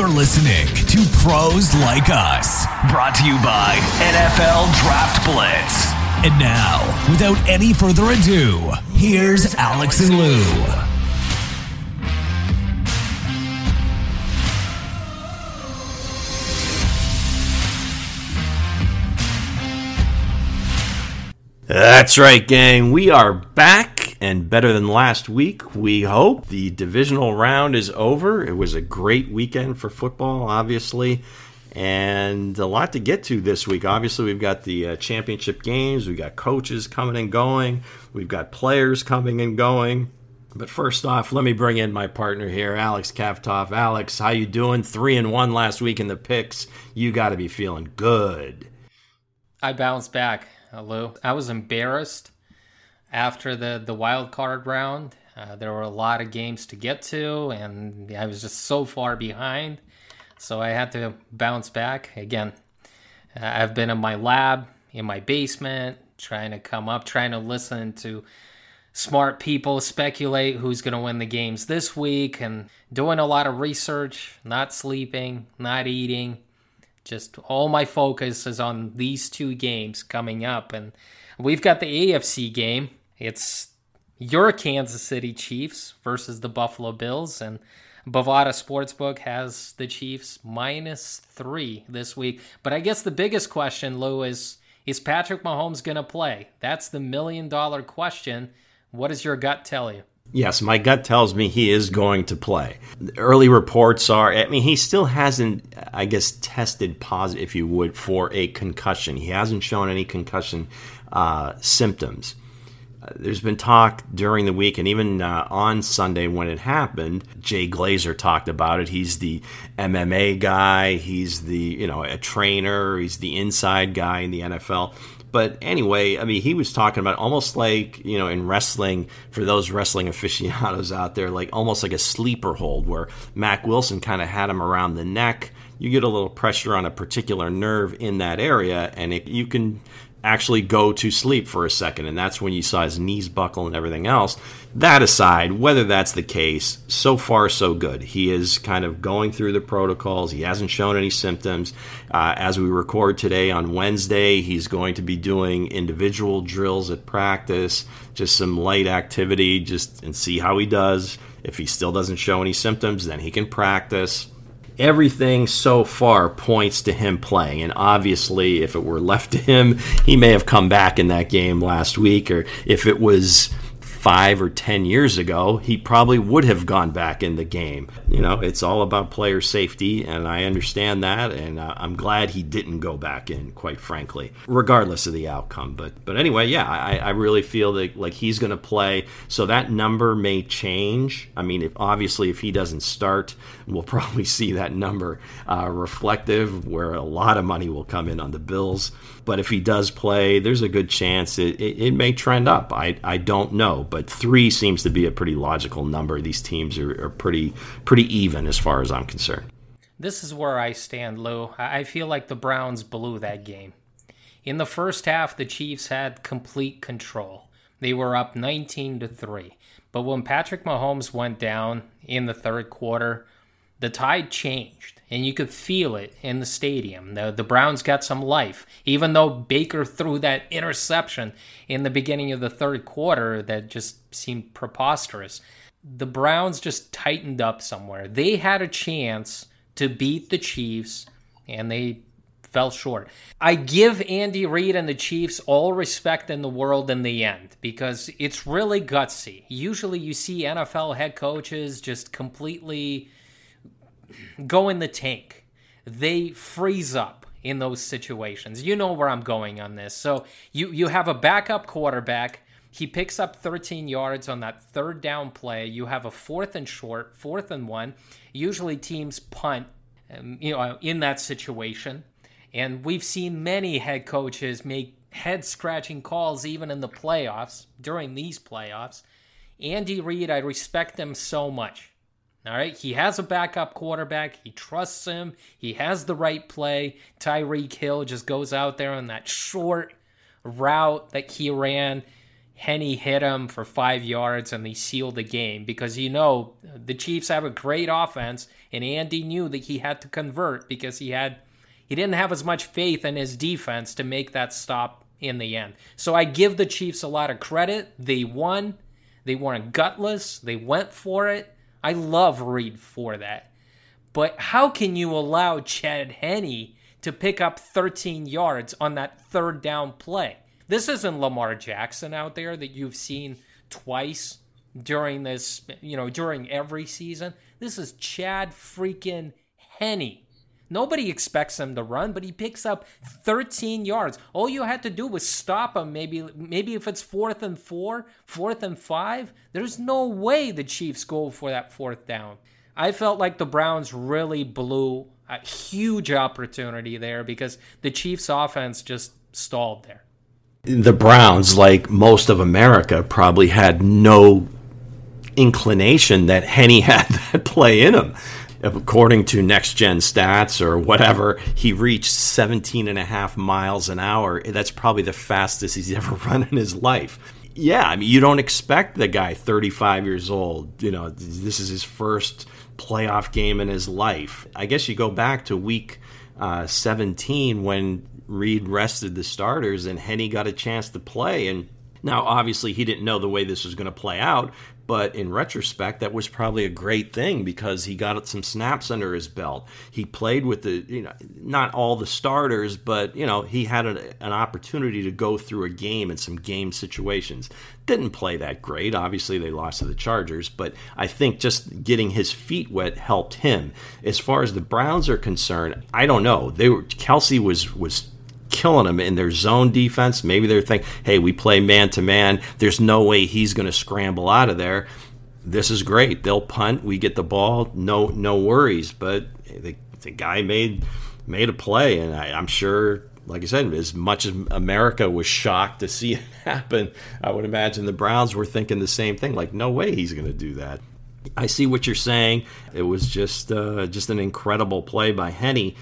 You're listening to Pros Like Us, brought to you by NFL Draft Blitz. And now, without any further ado, here's Alex and Lou. That's right, gang. We are back and better than last week, we hope. The divisional round is over. It was a great weekend for football, obviously, and a lot to get to this week. Obviously, we've got the uh, championship games, we've got coaches coming and going, we've got players coming and going. But first off, let me bring in my partner here, Alex Kavtov. Alex, how you doing? Three and one last week in the picks. You got to be feeling good. I bounced back. Lou. I was embarrassed after the the wild card round. Uh, there were a lot of games to get to, and I was just so far behind. So I had to bounce back again. Uh, I've been in my lab in my basement, trying to come up, trying to listen to smart people speculate who's going to win the games this week, and doing a lot of research, not sleeping, not eating just all my focus is on these two games coming up. And we've got the AFC game. It's your Kansas City Chiefs versus the Buffalo Bills. And Bovada Sportsbook has the Chiefs minus three this week. But I guess the biggest question, Lou, is is Patrick Mahomes going to play? That's the million dollar question. What does your gut tell you? Yes, my gut tells me he is going to play. Early reports are, I mean, he still hasn't, I guess, tested positive, if you would, for a concussion. He hasn't shown any concussion uh, symptoms. There's been talk during the week and even uh, on Sunday when it happened. Jay Glazer talked about it. He's the MMA guy. He's the you know a trainer. He's the inside guy in the NFL. But anyway, I mean, he was talking about almost like, you know, in wrestling, for those wrestling aficionados out there, like almost like a sleeper hold where Mack Wilson kind of had him around the neck. You get a little pressure on a particular nerve in that area, and it, you can actually go to sleep for a second. And that's when you saw his knees buckle and everything else. That aside, whether that's the case, so far so good. He is kind of going through the protocols. He hasn't shown any symptoms. Uh, as we record today on Wednesday, he's going to be doing individual drills at practice, just some light activity, just and see how he does. If he still doesn't show any symptoms, then he can practice everything so far points to him playing. And obviously, if it were left to him, he may have come back in that game last week, or if it was five or ten years ago, he probably would have gone back in the game. You know, it's all about player safety, and I understand that, and uh, I'm glad he didn't go back in, quite frankly, regardless of the outcome. But but anyway, yeah, I, I really feel that like he's going to play, so that number may change. I mean, if, obviously, if he doesn't start, we'll probably see that number uh, reflective, where a lot of money will come in on the Bills. But if he does play, there's a good chance it, it, it may trend up. I, I don't know but three seems to be a pretty logical number. These teams are, are pretty pretty even as far as I'm concerned. This is where I stand, Lou. I feel like the Browns blew that game. In the first half, the Chiefs had complete control. They were up 19 to 3. But when Patrick Mahomes went down in the third quarter, the tide changed and you could feel it in the stadium. The, the Browns got some life, even though Baker threw that interception in the beginning of the third quarter that just seemed preposterous. The Browns just tightened up somewhere. They had a chance to beat the Chiefs, and they fell short. I give Andy Reid and the Chiefs all respect in the world in the end because it's really gutsy. Usually you see NFL head coaches just completely go in the tank. They freeze up in those situations. You know where I'm going on this. So you you have a backup quarterback. He picks up 13 yards on that third down play. You have a fourth and short, fourth and one. Usually teams punt, um, you know, in that situation. And we've seen many head coaches make head scratching calls even in the playoffs during these playoffs. Andy Reid, I respect him so much. All right, he has a backup quarterback. He trusts him. He has the right play. Tyreek Hill just goes out there on that short route that he ran, Henne hit him for five yards and they sealed the game because you know the Chiefs have a great offense and Andy knew that he had to convert because he had he didn't have as much faith in his defense to make that stop in the end. So I give the Chiefs a lot of credit. They won. They weren't gutless. They went for it. I love Reid for that. But how can you allow Chad Henne to pick up 13 yards on that third down play? This isn't Lamar Jackson out there that you've seen twice during this, you know, during every season. This is Chad freaking Henne. Nobody expects him to run, but he picks up 13 yards. All you had to do was stop him. Maybe, maybe if it's fourth and four, fourth and five, there's no way the Chiefs go for that fourth down. I felt like the Browns really blew a huge opportunity there because the Chiefs' offense just stalled there the Browns, like most of America, probably had no inclination that Henne had that play in him. According to next gen stats or whatever, he reached 17 and a half miles an hour. That's probably the fastest he's ever run in his life. Yeah, I mean, you don't expect the guy 35 years old, you know, this is his first playoff game in his life. I guess you go back to week uh, 17 when Reid rested the starters and Henne got a chance to play. And now, obviously, he didn't know the way this was going to play out, but in retrospect, that was probably a great thing because he got some snaps under his belt. He played with the, you know, not all the starters, but, you know, he had an opportunity to go through a game and some game situations. Didn't play that great. Obviously, they lost to the Chargers, but I think just getting his feet wet helped him. As far as the Browns are concerned, I don't know. They were Kelce was was killing them in their zone defense. Maybe they're thinking, hey, we play man to man. There's no way he's going to scramble out of there. This is great. They'll punt. We get the ball. No, no worries. But the, the guy made made a play, and I, I'm sure like I said, as much as America was shocked to see it happen, I would imagine the Browns were thinking the same thing. Like, no way he's going to do that. I see what you're saying. It was just uh, just an incredible play by Henne.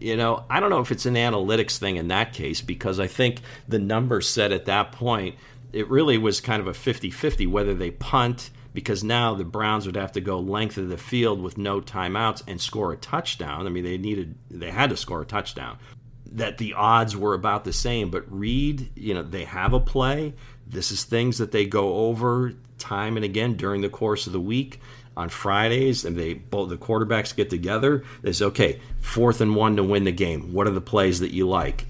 You know, I don't know if it's an analytics thing in that case because I think the numbers said at that point it really was kind of a 50-50 whether they punt because now the Browns would have to go length of the field with no timeouts and score a touchdown. I mean, they needed they had to score a touchdown. That the odds were about the same, but Reid, you know, they have a play. This is things that they go over time and again during the course of the week on Fridays, and they both the quarterbacks get together. They say, okay, fourth and one to win the game. What are the plays that you like?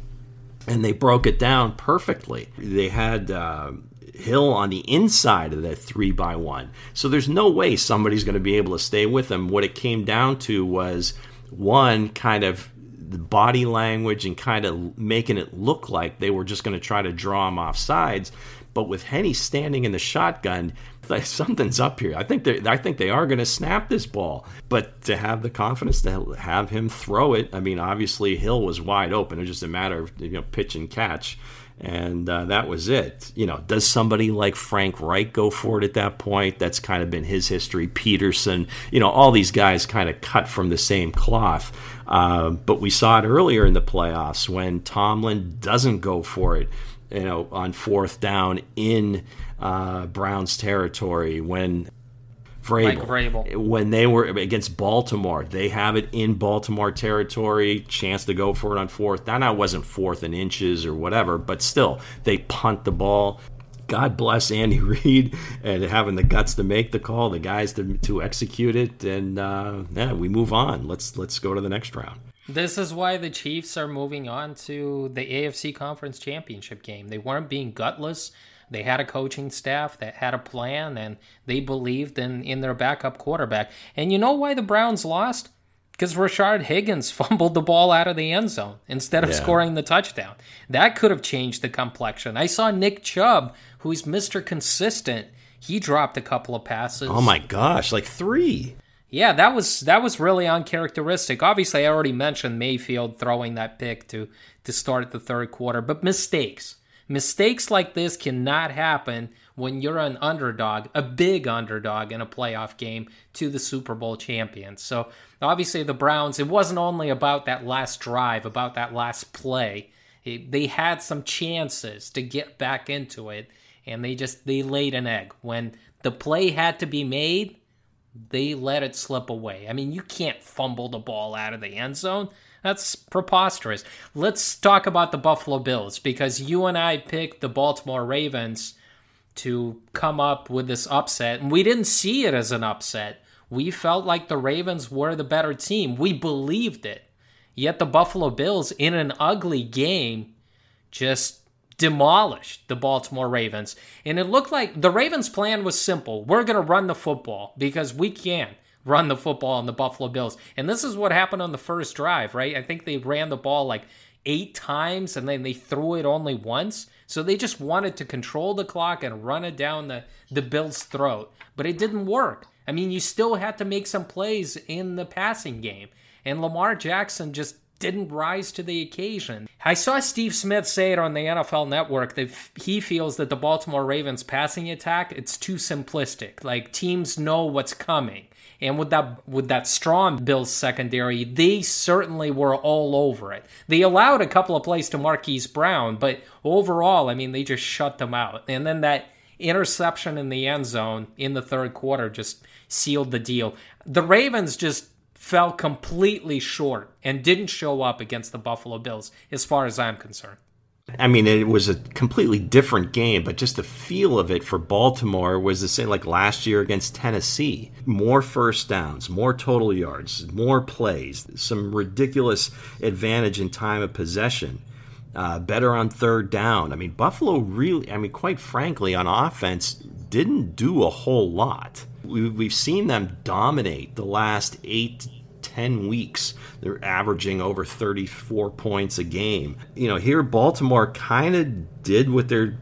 And they broke it down perfectly. They had uh, Hill on the inside of that three by one, so there's no way somebody's going to be able to stay with him. What it came down to was one kind of the body language and kind of making it look like they were just going to try to draw him off sides. But with Henne standing in the shotgun, something's up here. I think they, I think they are going to snap this ball. But to have the confidence to have him throw it, I mean, obviously Hill was wide open. It was just a matter of you know pitch and catch, and uh, that was it. You know, does somebody like Frank Reich go for it at that point? That's kind of been his history. Pederson, you know, all these guys kind of cut from the same cloth. Uh, but we saw it earlier in the playoffs when Tomlin doesn't go for it you know, on fourth down in uh, Browns territory when Vrabel, Vrabel, when they were against Baltimore, they have it in Baltimore territory, chance to go for it on fourth. Now, it wasn't fourth and inches or whatever, but still, they punt the ball. God bless Andy Reid and having the guts to make the call, the guys to, to execute it, and uh, yeah, we move on. Let's let's go to the next round. This is why the Chiefs are moving on to the AFC Conference Championship game. They weren't being gutless. They had a coaching staff that had a plan and they believed in, in their backup quarterback. And you know why the Browns lost? Because Rashard Higgins fumbled the ball out of the end zone instead of yeah. scoring the touchdown. That could have changed the complexion. I saw Nick Chubb, who's Mr. Consistent, he dropped a couple of passes. Oh my gosh, like three. Yeah, that was that was really uncharacteristic. Obviously, I already mentioned Mayfield throwing that pick to to start the third quarter, but mistakes. Mistakes like this cannot happen when you're an underdog, a big underdog in a playoff game to the Super Bowl champions. So, obviously the Browns, it wasn't only about that last drive, about that last play. It, they had some chances to get back into it and they just they laid an egg when the play had to be made. They let it slip away. I mean, you can't fumble the ball out of the end zone. That's preposterous. Let's talk about the Buffalo Bills because you and I picked the Baltimore Ravens to come up with this upset, and we didn't see it as an upset. We felt like the Ravens were the better team. We believed it. Yet the Buffalo Bills, in an ugly game, just demolished the Baltimore Ravens. And it looked like the Ravens' plan was simple we're going to run the football because we can run the football on the Buffalo Bills. And this is what happened on the first drive, right? I think they ran the ball like eight times and then they threw it only once. So they just wanted to control the clock and run it down the, the Bills' throat. But it didn't work. I mean, you still had to make some plays in the passing game. And Lamar Jackson just didn't rise to the occasion. I saw Steve Smith say it on the NFL Network that he feels that the Baltimore Ravens passing attack it's too simplistic. Like teams know what's coming. And with that with that strong Bills secondary, they certainly were all over it. They allowed a couple of plays to Marquise Brown, but overall, I mean, they just shut them out. And then that interception in the end zone in the third quarter just sealed the deal. The Ravens just fell completely short and didn't show up against the Buffalo Bills, as far as I'm concerned. I mean, it was a completely different game, but just the feel of it for Baltimore was the same like last year against Tennessee. More first downs, more total yards, more plays, some ridiculous advantage in time of possession. Uh, better on third down. I mean, Buffalo really, I mean, quite frankly, on offense, didn't do a whole lot. We, have seen them dominate the last eight, ten weeks. They're averaging over 34 points a game. You know, here Baltimore kind of did what they're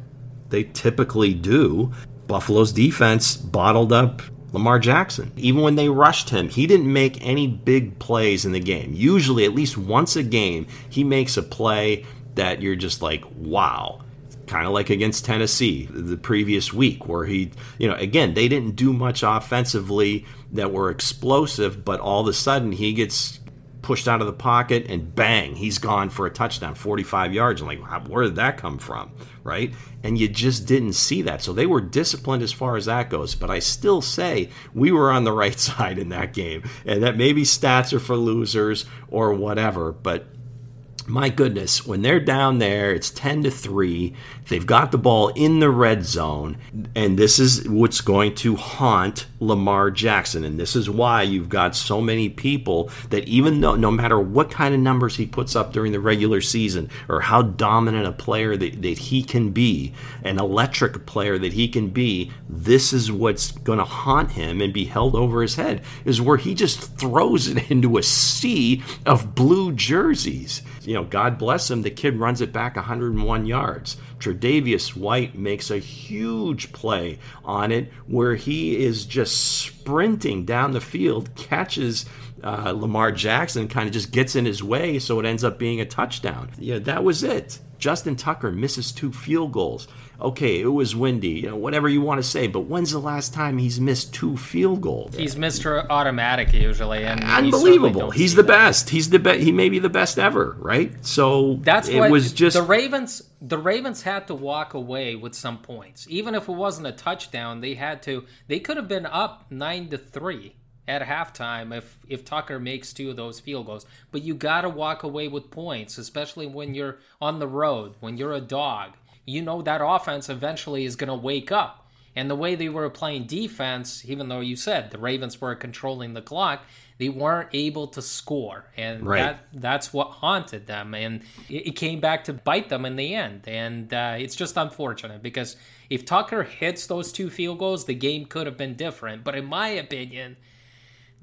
they typically do. Buffalo's defense bottled up Lamar Jackson. Even when they rushed him, he didn't make any big plays in the game. Usually, at least once a game, he makes a play that you're just like, wow kind of like against Tennessee the previous week, where he, you know, again, they didn't do much offensively that were explosive, but all of a sudden he gets pushed out of the pocket and bang, he's gone for a touchdown, 45 yards. I'm like, where did that come from? Right? And you just didn't see that. So they were disciplined as far as that goes. But I still say we were on the right side in that game. And that maybe stats are for losers or whatever. But my goodness, when they're down there, it's 10 to 3. They've got the ball in the red zone, and this is what's going to haunt Lamar Jackson. And this is why you've got so many people that even though no matter what kind of numbers he puts up during the regular season or how dominant a player that, that he can be, an electric player that he can be, this is what's going to haunt him and be held over his head, is where he just throws it into a sea of blue jerseys. You know, God bless him, the kid runs it back 101 yards. Tre'Davious White makes a huge play on it where he is just sprinting down the field, catches uh, Lamar Jackson, kind of just gets in his way, so it ends up being a touchdown. Yeah, that was it. Justin Tucker misses two field goals okay, it was windy, you know, whatever you want to say, but when's the last time he's missed two field goals? He's Mr. Automatic usually, and unbelievable. He's the that. best. He's the best. He may be the best ever, right? So that's it what was just the Ravens. The Ravens had to walk away with some points, even if it wasn't a touchdown. They had to. They could have been up nine to three at halftime if if Tucker makes two of those field goals. But you got to walk away with points, especially when you're on the road, when you're a dog you know that offense eventually is going to wake up. And the way they were playing defense, even though you said the Ravens were controlling the clock, they weren't able to score, and right. that that's what haunted them, and it, it, came back to bite them in the end. And uh, it's just unfortunate because if Tucker hits those two field goals, the game could have been different. But in my opinion,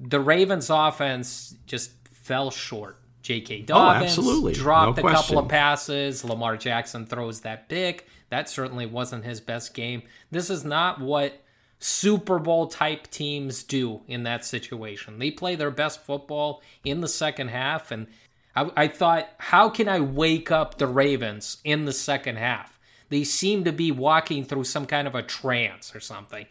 the Ravens' offense just fell short. J.K. Oh, Dobbins oh, dropped no a question. couple of passes. Lamar Jackson throws that pick. That certainly wasn't his best game. This is not what Super Bowl type teams do in that situation. They play their best football in the second half. And I, I thought, how can I wake up the Ravens in the second half? They seem to be walking through some kind of a trance or something,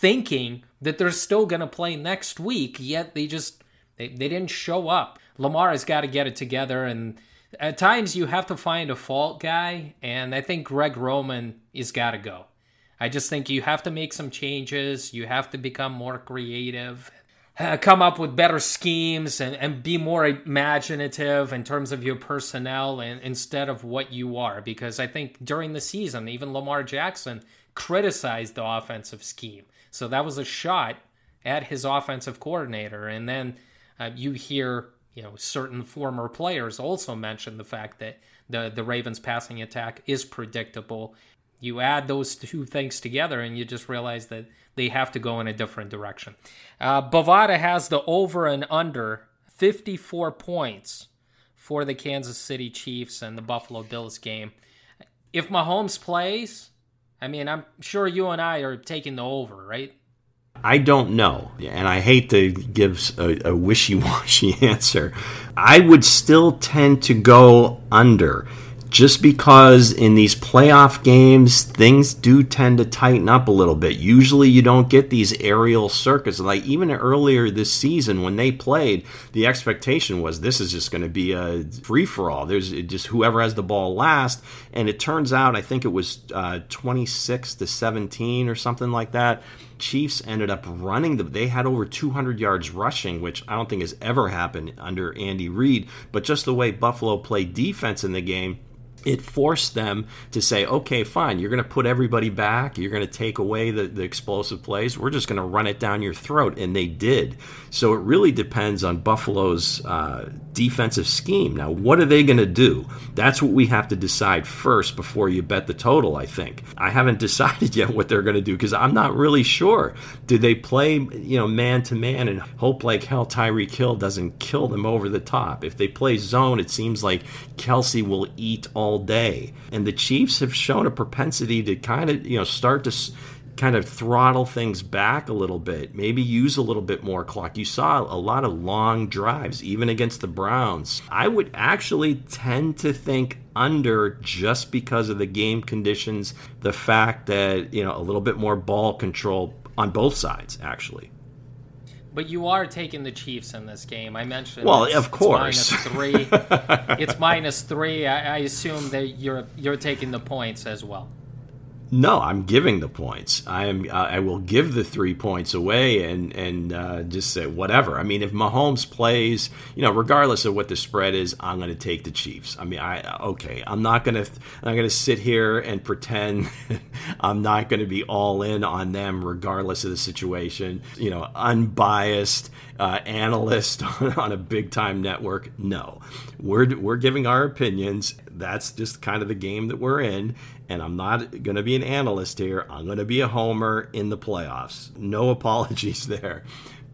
thinking that they're still going to play next week, yet they just they, they didn't show up. Lamar has got to get it together. And at times you have to find a fault guy. And I think Greg Roman has got to go. I just think you have to make some changes. You have to become more creative, uh, come up with better schemes, and, and be more imaginative in terms of your personnel and instead of what you are. Because I think during the season, even Lamar Jackson criticized the offensive scheme. So that was a shot at his offensive coordinator. And then uh, you hear, you know, certain former players also mention the fact that the the Ravens passing attack is predictable. You add those two things together, and you just realize that they have to go in a different direction. Uh, Bovada has the over and under 54 points for the Kansas City Chiefs and the Buffalo Bills game. If Mahomes plays, I mean, I'm sure you and I are taking the over, right? I don't know, and I hate to give a, a wishy washy answer. I would still tend to go under just because in these playoff games things do tend to tighten up a little bit. Usually you don't get these aerial circuits. Like even earlier this season when they played, the expectation was this is just going to be a free for all. There's just whoever has the ball last, and it turns out I think it was uh, 26 to 17 or something like that. Chiefs ended up running the they had over 200 yards rushing, which I don't think has ever happened under Andy Reid, but just the way Buffalo played defense in the game it forced them to say, okay, fine, you're going to put everybody back. You're going to take away the, the explosive plays. We're just going to run it down your throat. And they did. So it really depends on Buffalo's uh, defensive scheme. Now, what are they going to do? That's what we have to decide first before you bet the total, I think. I haven't decided yet what they're going to do because I'm not really sure. Do they play, you know, man to man and hope like hell Tyreek Hill doesn't kill them over the top? If they play zone, it seems like Kelce will eat all all day. And the Chiefs have shown a propensity to kind of, you know, start to kind of throttle things back a little bit, maybe use a little bit more clock. You saw a lot of long drives, even against the Browns. I would actually tend to think under just because of the game conditions, the fact that, you know, a little bit more ball control on both sides, actually. But you are taking the Chiefs in this game. I mentioned. Well, of course. It's minus three. it's minus three. I, I assume that you're you're taking the points as well. No, I'm giving the points. I am. Uh, I will give the three points away and and uh, just say whatever. I mean, if Mahomes plays, you know, regardless of what the spread is, I'm going to take the Chiefs. I mean, I okay. I'm not going to. I'm going to sit here and pretend I'm not going to be all in on them, regardless of the situation. You know, unbiased uh, analyst on a big time network. No, we're we're giving our opinions. That's just kind of the game that we're in and I'm not going to be an analyst here. I'm going to be a homer in the playoffs. No apologies there.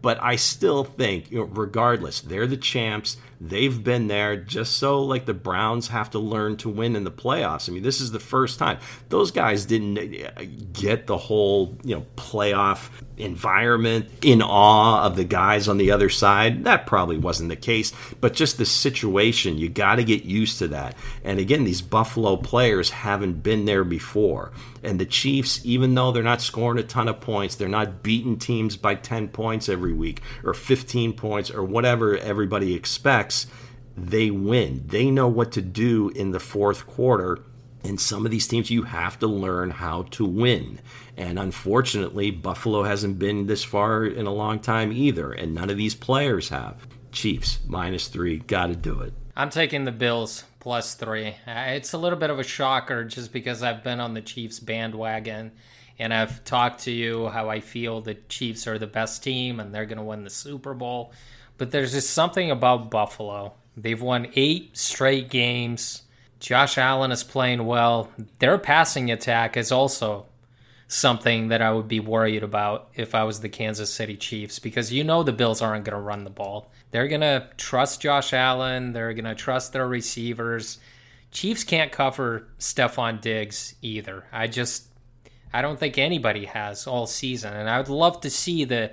But I still think, you know, regardless, they're the champs. They've been there just so like the Browns have to learn to win in the playoffs. I mean, this is the first time. Those guys didn't uh, get the whole, you know, playoff environment in awe of the guys on the other side. That probably wasn't the case, but just the situation, you got to get used to that. And again, these Buffalo players haven't been there before. And the Chiefs, even though they're not scoring a ton of points, they're not beating teams by 10 points every week or 15 points or whatever everybody expects. They win. They know what to do in the fourth quarter in some of these teams, you have to learn how to win. And unfortunately, Buffalo hasn't been this far in a long time either, and none of these players have. Chiefs, minus three, got to do it. I'm taking the Bills plus three. Uh, it's a little bit of a shocker just because I've been on the Chiefs bandwagon and I've talked to you how I feel the Chiefs are the best team and they're going to win the Super Bowl. But there's just something about Buffalo. They've won eight straight games Josh Allen is playing well. Their passing attack is also something that I would be worried about if I was the Kansas City Chiefs because you know the Bills aren't going to run the ball. They're going to trust Josh Allen, they're going to trust their receivers. Chiefs can't cover Stefon Diggs either. I just I don't think anybody has all season and I would love to see the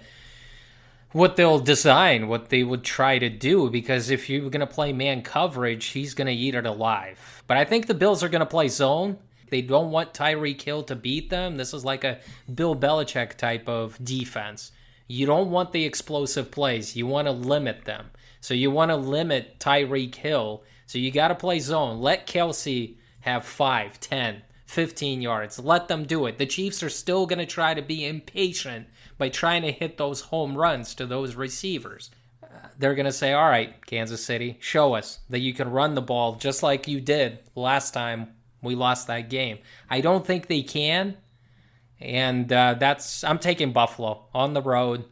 what they'll design, what they would try to do, because if you're going to play man coverage, he's going to eat it alive. But I think the Bills are going to play zone. They don't want Tyreek Hill to beat them. This is like a Bill Belichick type of defense. You don't want the explosive plays. You want to limit them. So you want to limit Tyreek Hill. So you got to play zone. Let Kelce have 5, 10, 15 yards. Let them do it. The Chiefs are still going to try to be impatient by trying to hit those home runs to those receivers. Uh, they're going to say, all right, Kansas City, show us that you can run the ball just like you did last time we lost that game. I don't think they can. And uh, that's, I'm taking Buffalo on the road.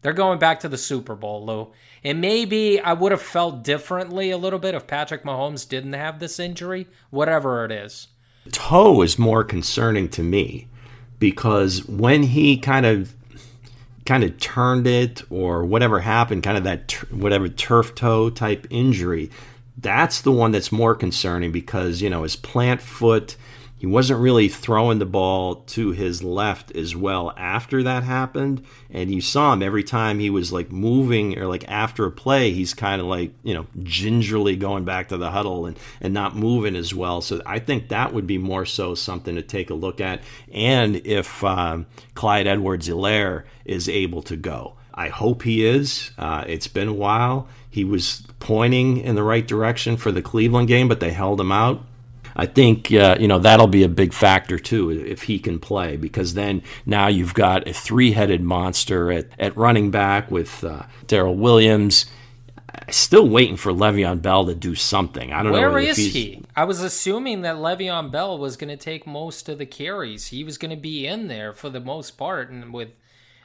They're going back to the Super Bowl, Lou. And maybe I would have felt differently a little bit if Patrick Mahomes didn't have this injury, whatever it is. Toe is more concerning to me because when he kind of kind of turned it or whatever happened, kind of that whatever turf toe type injury, that's the one that's more concerning because you know his plant foot he wasn't really throwing the ball to his left as well after that happened. And you saw him every time he was like moving or like after a play, he's kind of like, you know, gingerly going back to the huddle and, and not moving as well. So I think that would be more so something to take a look at. And if um, Clyde Edwards Helaire is able to go. I hope he is. Uh, it's been a while. He was pointing in the right direction for the Cleveland game, but they held him out. I think uh, you know that'll be a big factor too if he can play because then now you've got a three-headed monster at, at running back with uh, Darrel Williams. Still waiting for Le'Veon Bell to do something. I don't Where know. Where is he? I was assuming that Le'Veon Bell was going to take most of the carries. He was going to be in there for the most part, and with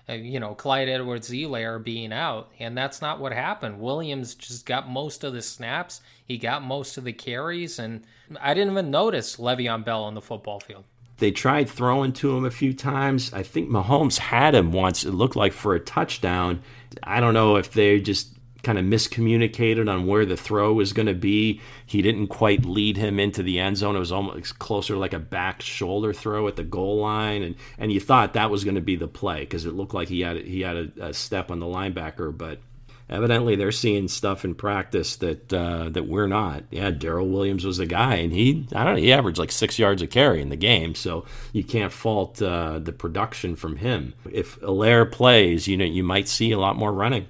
Uh, you know, Clyde Edwards Helaire being out. And that's not what happened. Williams just got most of the snaps, he got most of the carries, and I didn't even notice Le'Veon Bell on the football field. They tried throwing to him a few times. I think Mahomes had him once. It looked like for a touchdown. I don't know if they just kind of miscommunicated on where the throw was going to be. He didn't quite lead him into the end zone. It was almost closer like a back shoulder throw at the goal line, and and you thought that was going to be the play because it looked like he had he had a, a, step on the linebacker, but. Evidently, they're seeing stuff in practice that uh, that we're not. Yeah, Darrel Williams was the guy, and he I don't know he averaged like six yards a carry in the game, so you can't fault uh, the production from him. If Helaire plays, you know you might see a lot more running.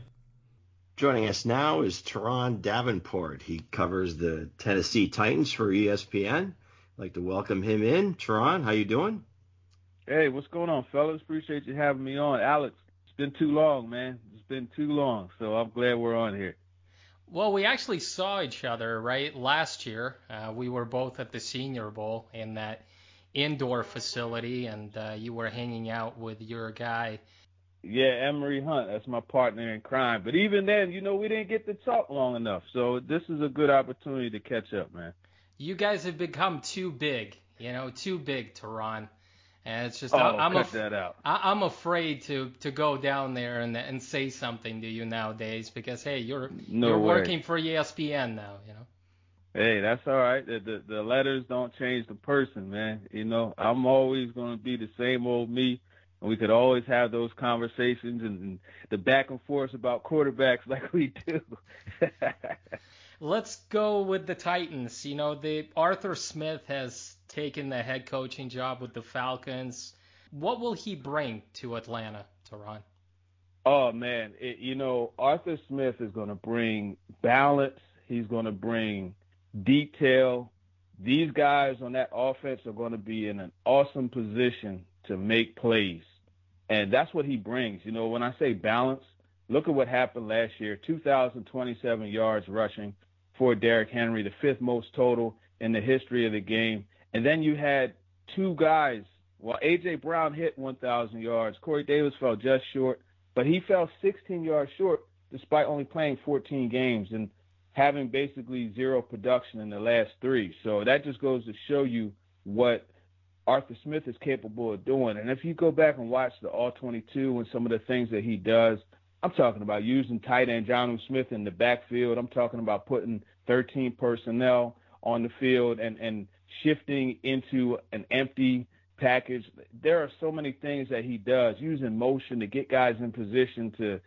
Joining us now is Turron Davenport. He covers the Tennessee Titans for ESPN. I'd like to welcome him in. Turron, how you doing? Hey, what's going on, fellas? Appreciate you having me on. Alex, it's been too long, man. It's been too long, so I'm glad we're on here. Well, we actually saw each other, right, last year. Uh, we were both at the Senior Bowl in that indoor facility, and uh, you were hanging out with your guy – yeah, Emory Hunt. That's my partner in crime. But even then, you know, we didn't get to talk long enough. So this is a good opportunity to catch up, man. You guys have become too big, you know, too big, Turron. And it's just oh, I'm cut af- that out. I, am afraid to to go down there and and say something to you nowadays because hey, you're no you're way. working for ESPN now, you know. Hey, that's all right. The, the the letters don't change the person, man. You know, I'm always going to be the same old me and we could always have those conversations and, the back and forth about quarterbacks like we do. Let's go with the Titans. You know, the Arthur Smith has taken the head coaching job with the Falcons. What will he bring to Atlanta, Turron? Oh man, it, you know Arthur Smith is going to bring balance. He's going to bring detail. These guys on that offense are going to be in an awesome position to make plays. And that's what he brings. You know, when I say balance, look at what happened last year 2,027 yards rushing for Derrick Henry, the fifth most total in the history of the game. And then you had two guys. Well, A.J. Brown hit 1,000 yards. Corey Davis fell just short, but he fell 16 yards short despite only playing 14 games and having basically zero production in the last three. So that just goes to show you what Arthur Smith is capable of doing. And if you go back and watch the All 22 and some of the things that he does, I'm talking about using tight end Jonnu Smith in the backfield. I'm talking about putting 13 personnel on the field and, and shifting into an empty package. There are so many things that he does, using motion to get guys in position to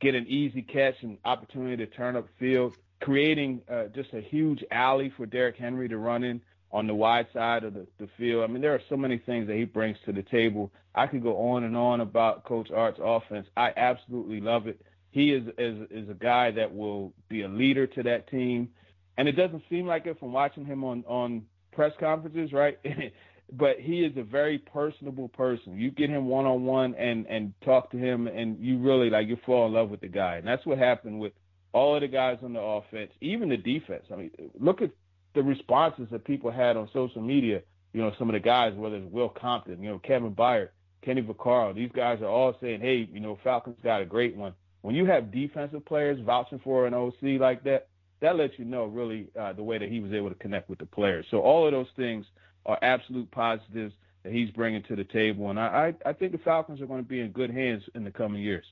get an easy catch and opportunity to turn up field, creating uh, just a huge alley for Derrick Henry to run in on the wide side of the, the field. I mean, there are so many things that he brings to the table. I could go on and on about Coach Art's offense. I absolutely love it. He is, is is a guy that will be a leader to that team, and it doesn't seem like it from watching him on on press conferences, right? but he is a very personable person. You get him one on one and and talk to him, and you really like you fall in love with the guy. And that's what happened with all of the guys on the offense, even the defense. I mean, look at the responses that people had on social media. You know, some of the guys, whether it's Will Compton, you know, Kevin Byard, Kenny Vaccaro, these guys are all saying, "Hey, you know, Falcons got a great one." When you have defensive players vouching for an OC like that, that lets you know really uh, the way that he was able to connect with the players. So all of those things are absolute positives that he's bringing to the table, and I, I, I think the Falcons are going to be in good hands in the coming years.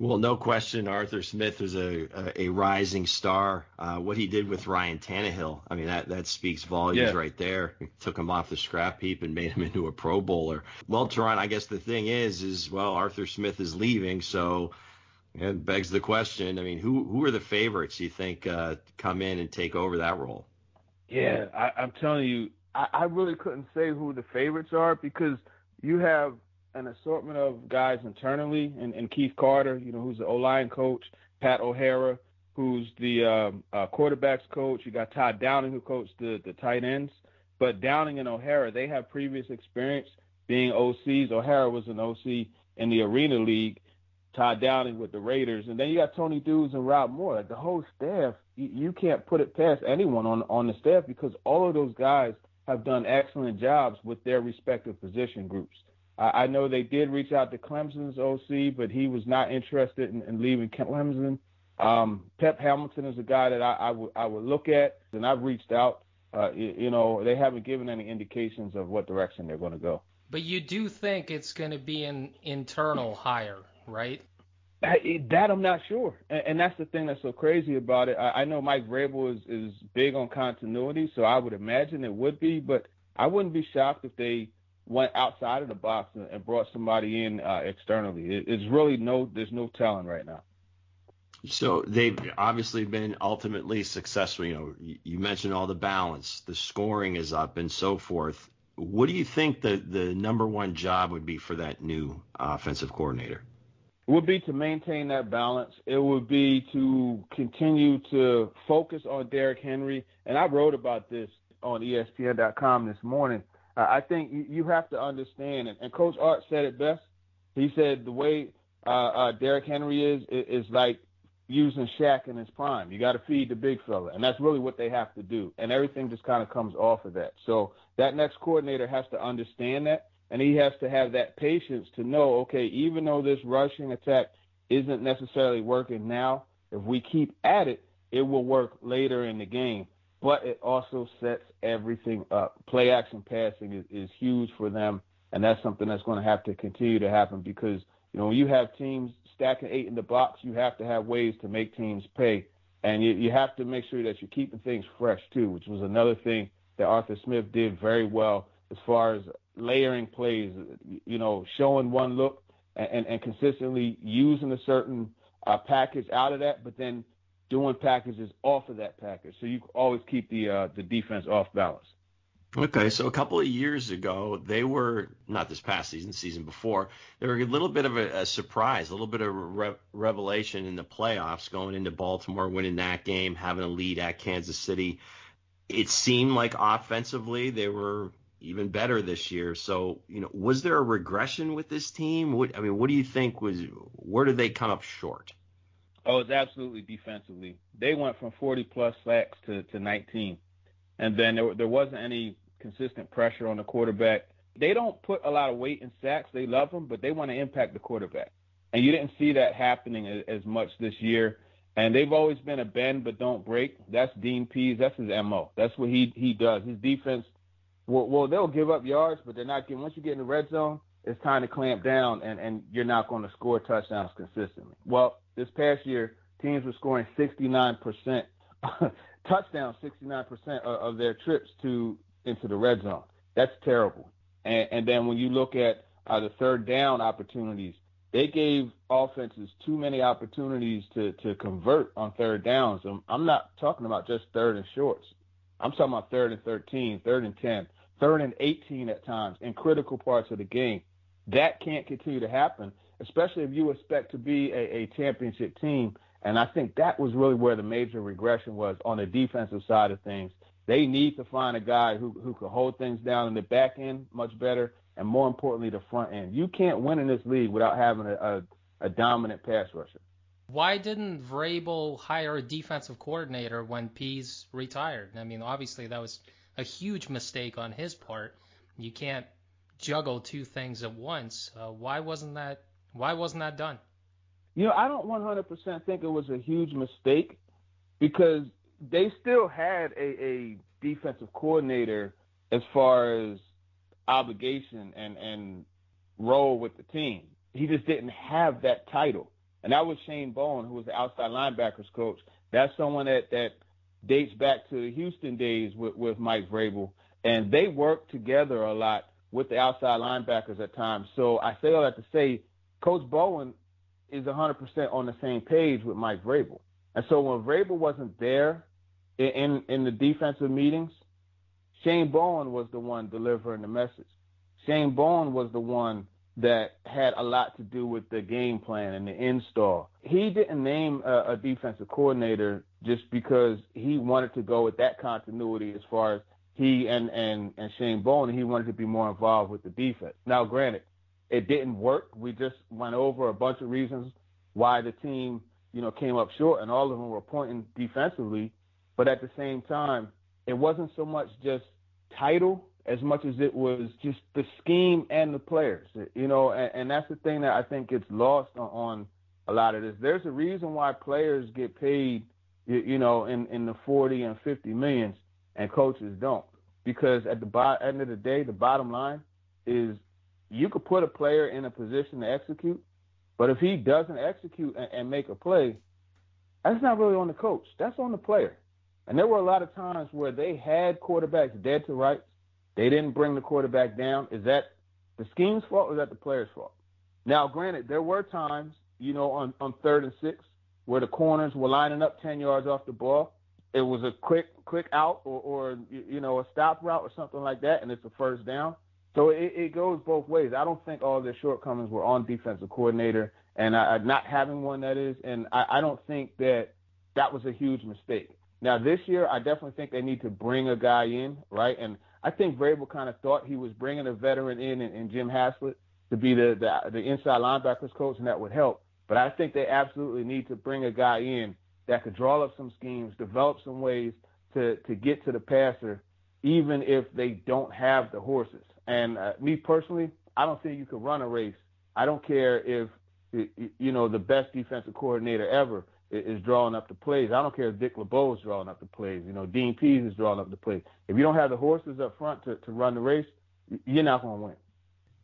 Well, no question, Arthur Smith is a a, a rising star. Uh, what he did with Ryan Tannehill, I mean, that that speaks volumes yeah. right there. took him off the scrap heap and made him into a Pro Bowler. Well, Turron, I guess the thing is, is well, Arthur Smith is leaving, so it begs the question. I mean, who who are the favorites you think uh, come in and take over that role? Yeah, I, I'm telling you, I, I really couldn't say who the favorites are because you have an assortment of guys internally, and, and Keith Carter, you know, who's the O line coach, Pat O'Hara, who's the um, uh, quarterbacks coach. You got Todd Downing, who coached the, the tight ends. But Downing and O'Hara, they have previous experience being OCs. O'Hara was an OC in the Arena League. Todd Downing with the Raiders, and then you got Tony Dews and Rob Moore. Like the whole staff, you, you can't put it past anyone on on the staff because all of those guys have done excellent jobs with their respective position groups. I, I know they did reach out to Clemson's OC, but he was not interested in, in leaving Clemson. Um, Pep Hamilton is a guy that I, I would I would look at, and I've reached out. Uh, you, you know, they haven't given any indications of what direction they're going to go. But you do think it's going to be an internal hire, right? That I'm not sure, and, and that's the thing that's so crazy about it. I, I know Mike Vrabel is is big on continuity, so I would imagine it would be, but I wouldn't be shocked if they went outside of the box and, and brought somebody in uh, externally. It, it's really no, there's no telling right now. So they've obviously been ultimately successful. You know, you mentioned all the balance, the scoring is up, and so forth. What do you think the the number one job would be for that new offensive coordinator? It would be to maintain that balance. It would be to continue to focus on Derrick Henry. And I wrote about this on ESPN.com this morning. I think you have to understand, and, Coach Art said it best. He said the way uh, uh, Derrick Henry is, is like using Shaq in his prime. You got to feed the big fella, and that's really what they have to do. And everything just kind of comes off of that. So that next coordinator has to understand that, and he has to have that patience to know, okay, even though this rushing attack isn't necessarily working now, if we keep at it, it will work later in the game but it also sets everything up. Play action passing is, is huge for them, and that's something that's going to have to continue to happen because you know when you have teams stacking eight in the box, you have to have ways to make teams pay, and you, you have to make sure that you're keeping things fresh too, which was another thing that Arthur Smith did very well as far as layering plays. You know, showing one look and, and, and consistently using a certain uh, package out of that, but then doing packages off of that package. So you always keep the uh, the defense off balance. Okay, so a couple of years ago, they were not this past season, season before. They were a little bit of a, a surprise, a little bit of a re- revelation in the playoffs, going into Baltimore, winning that game, having a lead at Kansas City. It seemed like offensively they were even better this year. So, you know, was there a regression with this team? What, I mean, what do you think was where did they come up short? Oh, it's absolutely defensively. They went from 40 plus sacks to, to 19. And then there, there wasn't any consistent pressure on the quarterback. They don't put a lot of weight in sacks. They love them, but they want to impact the quarterback. And you didn't see that happening as, as much this year. And they've always been a bend but don't break. That's Dean Pees. That's his mo. That's what he he does. His defense. Well, well, they'll give up yards, but they're not getting. Once you get in the red zone, it's time to clamp down, and and you're not going to score touchdowns consistently. Well, this past year, teams were scoring 69% touchdowns, 69% of, of, their trips to into the red zone. That's terrible. And, and then when you look at uh, the third down opportunities, they gave offenses too many opportunities to, to convert on third downs. I'm, I'm not talking about just third and shorts. I'm talking about third and 13, third and 10, third and 18 at times in critical parts of the game. That can't continue to happen especially if you expect to be a, a championship team. And I think that was really where the major regression was on the defensive side of things. They need to find a guy who who can hold things down in the back end much better, and more importantly, the front end. You can't win in this league without having a, a, a dominant pass rusher. Why didn't Vrabel hire a defensive coordinator when Pees retired? I mean, obviously that was a huge mistake on his part. You can't juggle two things at once. Uh, why wasn't that? Why wasn't that done? You know, I don't 100% think it was a huge mistake because they still had a, a defensive coordinator as far as obligation and, and role with the team. He just didn't have that title. And that was Shane Bowen, who was the outside linebackers coach. That's someone that, that dates back to the Houston days with, with Mike Vrabel. And they worked together a lot with the outside linebackers at times. So I say all that to say Coach Bowen is 100% on the same page with Mike Vrabel. And so when Vrabel wasn't there in, in, the defensive meetings, Shane Bowen was the one delivering the message. Shane Bowen was the one that had a lot to do with the game plan and the install. He didn't name a, a defensive coordinator just because he wanted to go with that continuity as far as he and, and, and Shane Bowen, he wanted to be more involved with the defense. Now, granted, it didn't work. We just went over a bunch of reasons why the team, you know, came up short, and all of them were pointing defensively. But at the same time, it wasn't so much just title as much as it was just the scheme and the players, you know, and, and that's the thing that I think gets lost on, on a lot of this. There's a reason why players get paid, you, you know, in, in the 40 and 50 millions and coaches don't. Because at the bo- end of the day, the bottom line is you could put a player in a position to execute, but if he doesn't execute and, and make a play, that's not really on the coach. That's on the player. And there were a lot of times where they had quarterbacks dead to rights. They didn't bring the quarterback down. Is that the scheme's fault or is that the player's fault? Now, granted, there were times, you know, on, on third and six where the corners were lining up 10 yards off the ball. It was a quick, quick out or, or you know, a stop route or something like that, and it's a first down. So it, it goes both ways. I don't think all their shortcomings were on defensive coordinator and I, not having one that is, and I, I don't think that that was a huge mistake. Now this year, I definitely think they need to bring a guy in, right? And I think Vrabel kind of thought he was bringing a veteran in, and, in Jim Haslett to be the, the the inside linebackers coach, and that would help. But I think they absolutely need to bring a guy in that could draw up some schemes, develop some ways to to get to the passer, even if they don't have the horses. And uh, me personally, I don't think you could run a race. I don't care if you know the best defensive coordinator ever is drawing up the plays. I don't care if Dick LeBeau is drawing up the plays. You know, Dean Pees is drawing up the plays. If you don't have the horses up front to, to run the race, you're not going to win.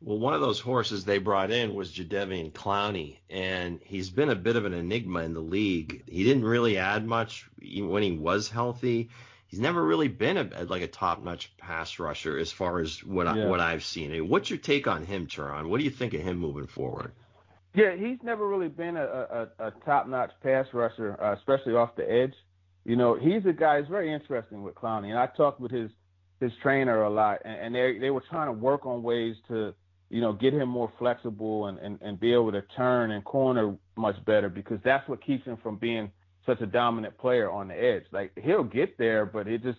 Well, one of those horses they brought in was Jadeveon Clowney, and he's been a bit of an enigma in the league. He didn't really add much when he was healthy he's never really been a, like a top-notch pass rusher as far as what yeah. I, what I've seen. What's your take on him, Turron? What do you think of him moving forward? Yeah, he's never really been a, a, a top-notch pass rusher, uh, especially off the edge. You know, he's a guy. It's very interesting with Clowney, and I talked with his his trainer a lot, and, and they they were trying to work on ways to you know get him more flexible and, and and be able to turn and corner much better because that's what keeps him from being such a dominant player on the edge. Like he'll get there, but it just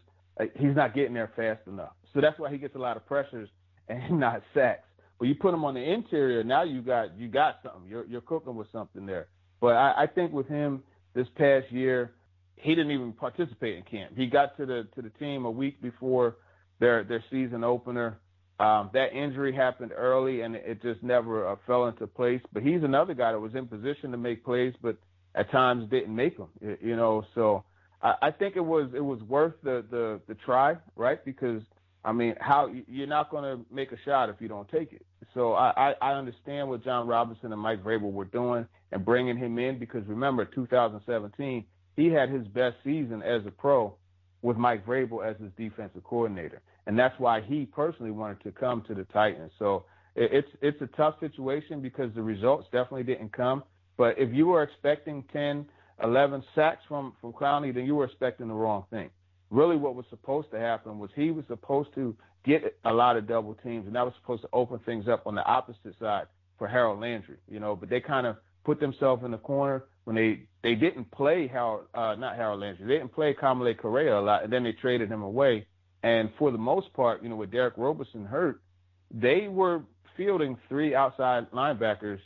he's not getting there fast enough. So that's why he gets a lot of pressures and not sacks. But you put him on the interior, now you got you got something. You're you're cooking with something there. But I, I think with him this past year, he didn't even participate in camp. He got to the to the team a week before their their season opener. Um, that injury happened early, and it just never uh, fell into place. But he's another guy that was in position to make plays, but at times didn't make them. You know, so I, I think it was it was worth the the the try, right? Because I mean, how you're not going to make a shot if you don't take it. So I, I, I understand what Jon Robinson and Mike Vrabel were doing and bringing him in because remember 2017 he had his best season as a pro with Mike Vrabel as his defensive coordinator, and that's why he personally wanted to come to the Titans. So it, it's it's a tough situation because the results definitely didn't come. But if you were expecting 10, 11 sacks from, from Clowney, then you were expecting the wrong thing. Really, what was supposed to happen was he was supposed to get a lot of double teams, and that was supposed to open things up on the opposite side for Harold Landry, you know, but they kind of put themselves in the corner when they they didn't play Harold, uh, not Harold Landry, they didn't play Kamalei Correa a lot, and then they traded him away. And for the most part, you know, with Derick Roberson hurt, they were fielding three outside linebackers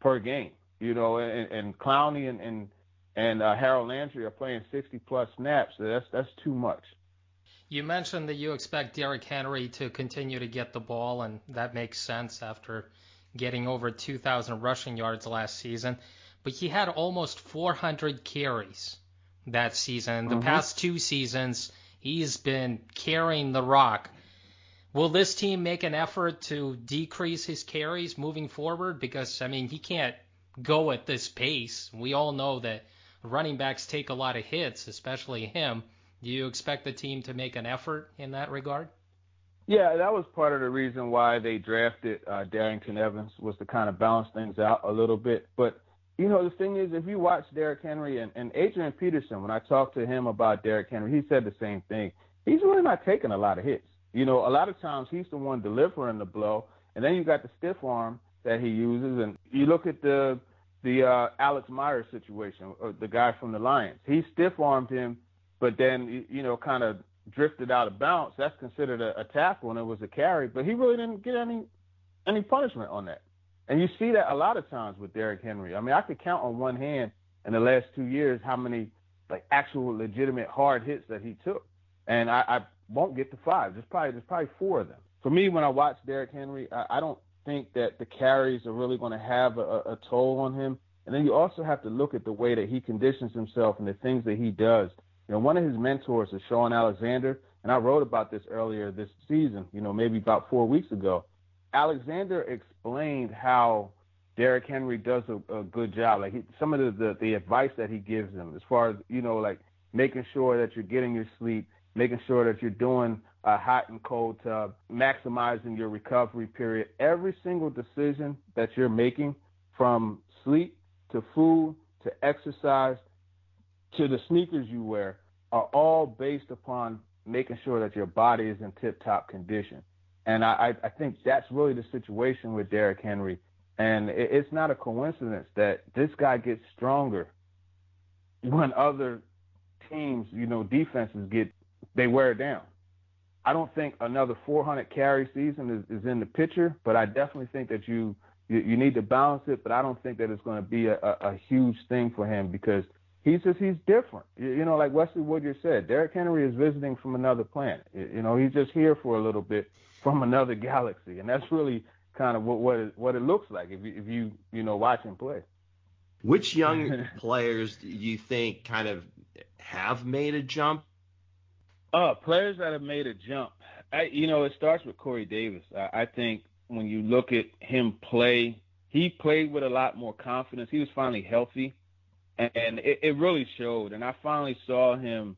per game. You know, and, and Clowney and and, and uh, Harold Landry are playing 60 plus snaps. So that's that's too much. You mentioned that you expect Derrick Henry to continue to get the ball, and that makes sense after getting over 2,000 rushing yards last season. But he had almost 400 carries that season. The mm-hmm. past two seasons, he's been carrying the rock. Will this team make an effort to decrease his carries moving forward? Because, I mean, he can't go at this pace. We all know that running backs take a lot of hits, especially him. Do you expect the team to make an effort in that regard? Yeah, that was part of the reason why they drafted uh, Darrynton Evans was to kind of balance things out a little bit. But you know, the thing is, if you watch Derrick Henry and, and Adrian Peterson, when I talked to him about Derrick Henry, he said the same thing. He's really not taking a lot of hits. You know, a lot of times he's the one delivering the blow, and then you got the stiff arm that he uses, and you look at the the uh, Alex Myers situation, or the guy from the Lions. He stiff armed him, but then you know, kind of drifted out of bounds. That's considered a, a tackle, and it was a carry. But he really didn't get any any punishment on that. And you see that a lot of times with Derrick Henry. I mean, I could count on one hand in the last two years how many like actual legitimate hard hits that he took. And I, I won't get to five. There's probably there's probably four of them. For me, when I watch Derrick Henry, I, I don't think that the carries are really going to have a, a toll on him. And then you also have to look at the way that he conditions himself and the things that he does. You know, one of his mentors is Shaun Alexander, and I wrote about this earlier this season. You know, maybe about four weeks ago. Alexander explained how Derrick Henry does a, a good job. Like he, some of the, the the advice that he gives them, as far as you know, like making sure that you're getting your sleep, making sure that you're doing a hot and cold tub, maximizing your recovery period. Every single decision that you're making, from sleep to food to exercise to the sneakers you wear, are all based upon making sure that your body is in tip-top condition. And I, I think that's really the situation with Derrick Henry. And it, it's not a coincidence that this guy gets stronger when other teams, you know, defenses get they wear down. I don't think another 400 carry season is, is in the picture, but I definitely think that you, you, you need to balance it. But I don't think that it's going to be a, a, a huge thing for him because he's just he's different. You, you, know, like Wesley Woodyard said, Derrick Henry is visiting from another planet. You, you know, he's just here for a little bit from another galaxy, and that's really kind of what what it, what it looks like if you if you you know watch him play. Which young players do you think kind of have made a jump uh, players that have made a jump. I, you know, it starts with Corey Davis. I, I think when you look at him play, he played with a lot more confidence. He was finally healthy, and it, it really showed. And I finally saw him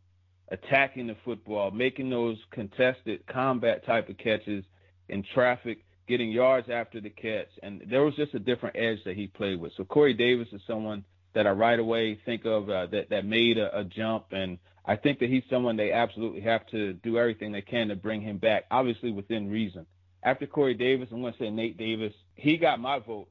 attacking the football, making those contested combat type of catches in traffic, getting yards after the catch. And there was just a different edge that he played with. So Corey Davis is someone that I right away think of uh, that that made a, a jump, and I think that he's someone they absolutely have to do everything they can to bring him back, obviously within reason. After Corey Davis, I'm going to say Nate Davis. He got my vote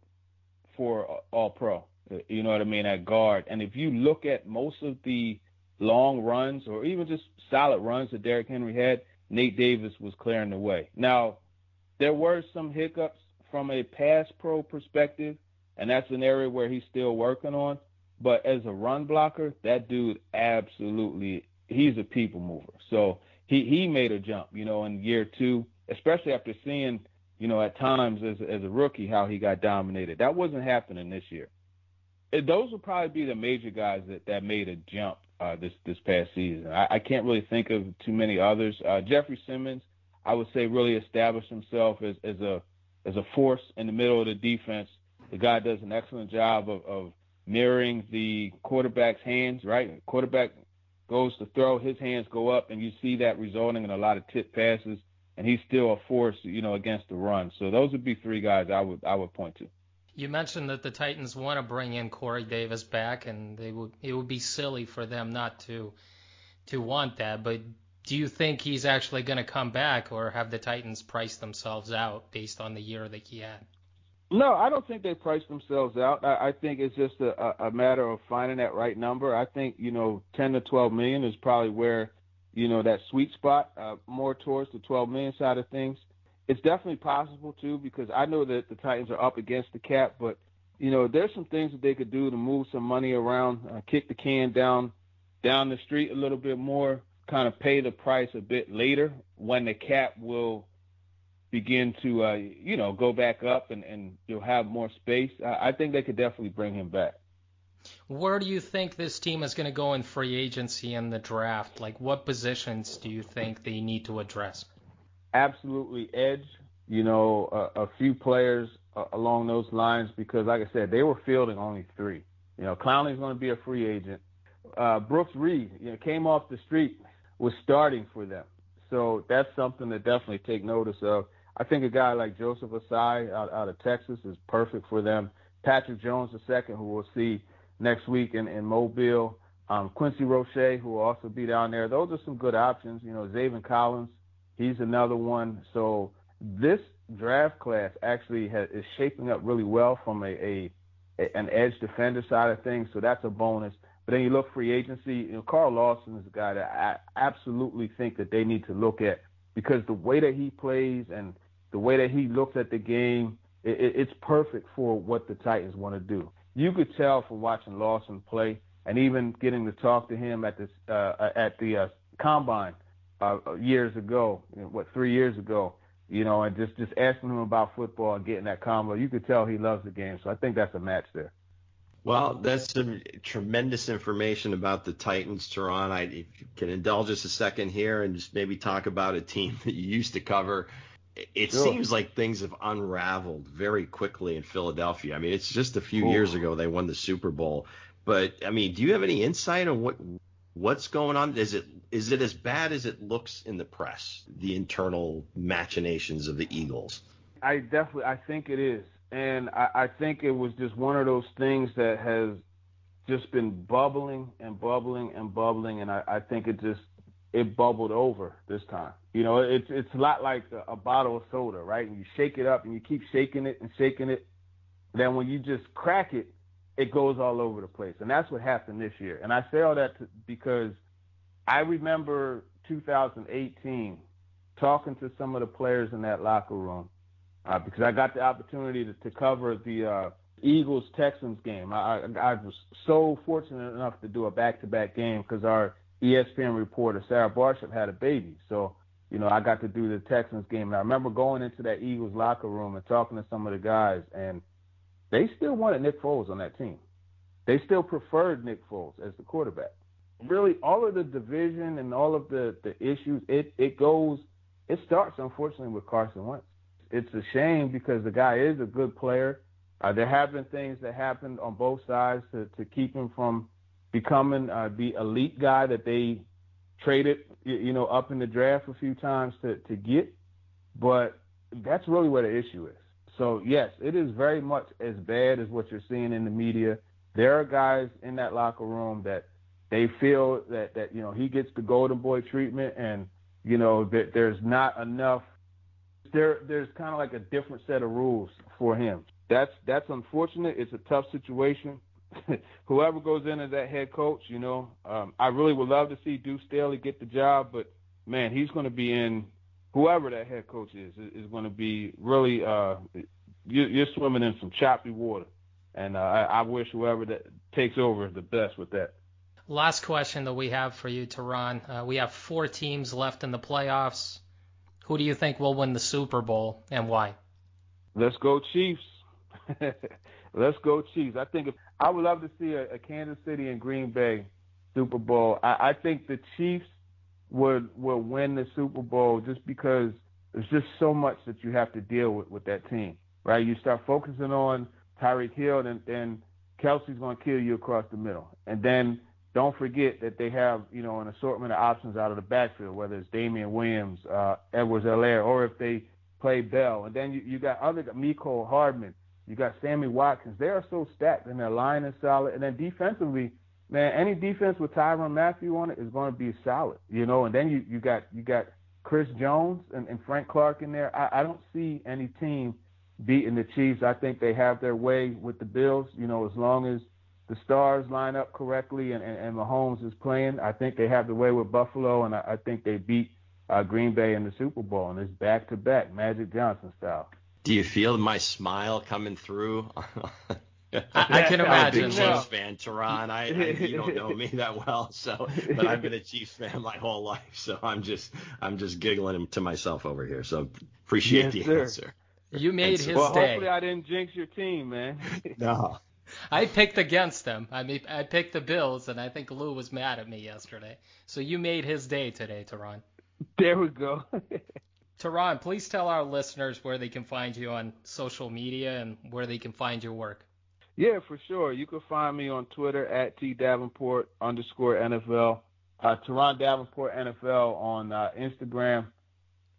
for All Pro. You know what I mean at guard. And if you look at most of the long runs or even just solid runs that Derrick Henry had, Nate Davis was clearing the way. Now, there were some hiccups from a pass pro perspective, and that's an area where he's still working on. But as a run blocker, that dude absolutely he's a people mover. So he he made a jump, you know, in year two, especially after seeing, you know, at times as as a rookie how he got dominated. That wasn't happening this year. Those would probably be the major guys that that made a jump uh, this this past season. I, I can't really think of too many others. Uh, Jeffery Simmons, I would say, really established himself as as a as a force in the middle of the defense. The guy does an excellent job of, of mirroring the quarterback's hands, right? Quarterback goes to throw, his hands go up, and you see that resulting in a lot of tip passes, and he's still a force, you know, against the run. So those would be three guys I would I would point to. You mentioned that the Titans want to bring in Corey Davis back, and they would it would be silly for them not to to want that. But do you think he's actually going to come back, or have the Titans priced themselves out based on the year that he had? No, I don't think they priced themselves out. I, I think it's just a, a matter of finding that right number. I think you know, ten to twelve million is probably where you know that sweet spot, uh, more towards the twelve million side of things. It's definitely possible too because I know that the Titans are up against the cap, but you know, there's some things that they could do to move some money around, uh, kick the can down down the street a little bit more, kind of pay the price a bit later when the cap will begin to uh, you know go back up and, and you'll have more space. I, I think they could definitely bring him back. Where do you think this team is going to go in free agency and the draft? Like, what positions do you think they need to address? Absolutely, edge. You know, a, a few players uh, along those lines because, like I said, they were fielding only three. You know, Clowney's going to be a free agent. Uh, Brooks Reed, you know, came off the street, was starting for them. So that's something to definitely take notice of. I think a guy like Joseph Ossai out, out of Texas is perfect for them. Patrick Jones II, who we'll see next week in, in Mobile. Um, Quincy Roche, who will also be down there. Those are some good options. You know, Zaven Collins, he's another one. So this draft class actually has, is shaping up really well from a, a, an edge defender side of things. So that's a bonus. But then you look free agency. You know, Carl Lawson is a guy that I absolutely think that they need to look at because the way that he plays and the way that he looks at the game, it, it, it's perfect for what the Titans want to do. You could tell from watching Lawson play and even getting to talk to him at this uh, at the uh, combine uh, years ago, what three years ago, you know, and just just asking him about football and getting that combo. You could tell he loves the game. So I think that's a match there. Well, that's some tremendous information about the Titans, Turron. I if you can indulge us a second here and just maybe talk about a team that you used to cover. It sure. seems like things have unraveled very quickly in Philadelphia. I mean, it's just a few Ooh. years ago they won the Super Bowl. But I mean, do you have any insight on what what's going on? Is it is it as bad as it looks in the press? The internal machinations of the Eagles. I definitely I think it is and I, I think it was just one of those things that has just been bubbling and bubbling and bubbling, and I, I think it just it bubbled over this time. You know, it's it's a lot like a, a bottle of soda, right? And you shake it up and you keep shaking it and shaking it. Then when you just crack it, it goes all over the place, and that's what happened this year. And I say all that to, because I remember 2018 talking to some of the players in that locker room uh, because I got the opportunity to, to cover the uh, Eagles Texans game. I, I, I, was so fortunate enough to do a back to back game because our ESPN reporter Sarah Barshop had a baby. So, you know, I got to do the Texans game. And I remember going into that Eagles locker room and talking to some of the guys, and they still wanted Nick Foles on that team. They still preferred Nick Foles as the quarterback. Really, all of the division and all of the, the issues, it, it goes, it starts, unfortunately, with Carson Wentz it's a shame because the guy is a good player. Uh, there have been things that happened on both sides to, to keep him from becoming uh, the elite guy that they traded, you know, up in the draft a few times to, to get. But that's really where the issue is. So, yes, it is very much as bad as what you're seeing in the media. There are guys in that locker room that they feel that, that you know, he gets the golden boy treatment and, you know, that there's not enough – there there's kind of like a different set of rules for him. That's that's unfortunate. It's a tough situation. Whoever goes in as that head coach, you know, um, I really would love to see Deuce Staley get the job, but man, he's going to be in. Whoever that head coach is is going to be really. Uh, you're, swimming in some choppy water, and uh, I, wish whoever that takes over the best with that. Last question that we have for you, Turron. Uh, we have four teams left in the playoffs. Who do you think will win the Super Bowl and why? Let's go Chiefs. Let's go Chiefs. I think if, I would love to see a, a Kansas City and Green Bay Super Bowl. I, I think the Chiefs would will win the Super Bowl just because there's just so much that you have to deal with with that team, right? You start focusing on Tyreek Hill, and then Kelce's going to kill you across the middle, and then don't forget that they have, you know, an assortment of options out of the backfield, whether it's Damien Williams, uh, Edwards-Helaire, or if they play Bell. And then you, you got other Mecole Hardman, you got Sammy Watkins. They are so stacked, and their line is solid. And then defensively, man, any defense with Tyrann Mathieu on it is going to be solid, you know. And then you, you got you got Chris Jones and, and Frank Clark in there. I, I don't see any team beating the Chiefs. I think they have their way with the Bills. You know, as long as the stars line up correctly and, and, and Mahomes is playing, I think they have the way with Buffalo, and I, I think they beat uh, Green Bay in the Super Bowl, and it's back to back, Magic Johnson style. Do you feel my smile coming through? I, I can imagine. I'm a big Chiefs fan, Turron. I, I, you don't know me that well, so but I've been a Chiefs fan my whole life, so I'm just I'm just giggling to myself over here. So appreciate yes, the sir. answer. You made his well, day. hopefully I didn't jinx your team, man. no. I picked against them. I mean, I picked the Bills, and I think Lou was mad at me yesterday. So you made his day today, Turron. There we go. Turron, please tell our listeners where they can find you on social media and where they can find your work. Yeah, for sure. You can find me on Twitter at T Davenport underscore NFL, uh, Turron Davenport NFL on uh, Instagram,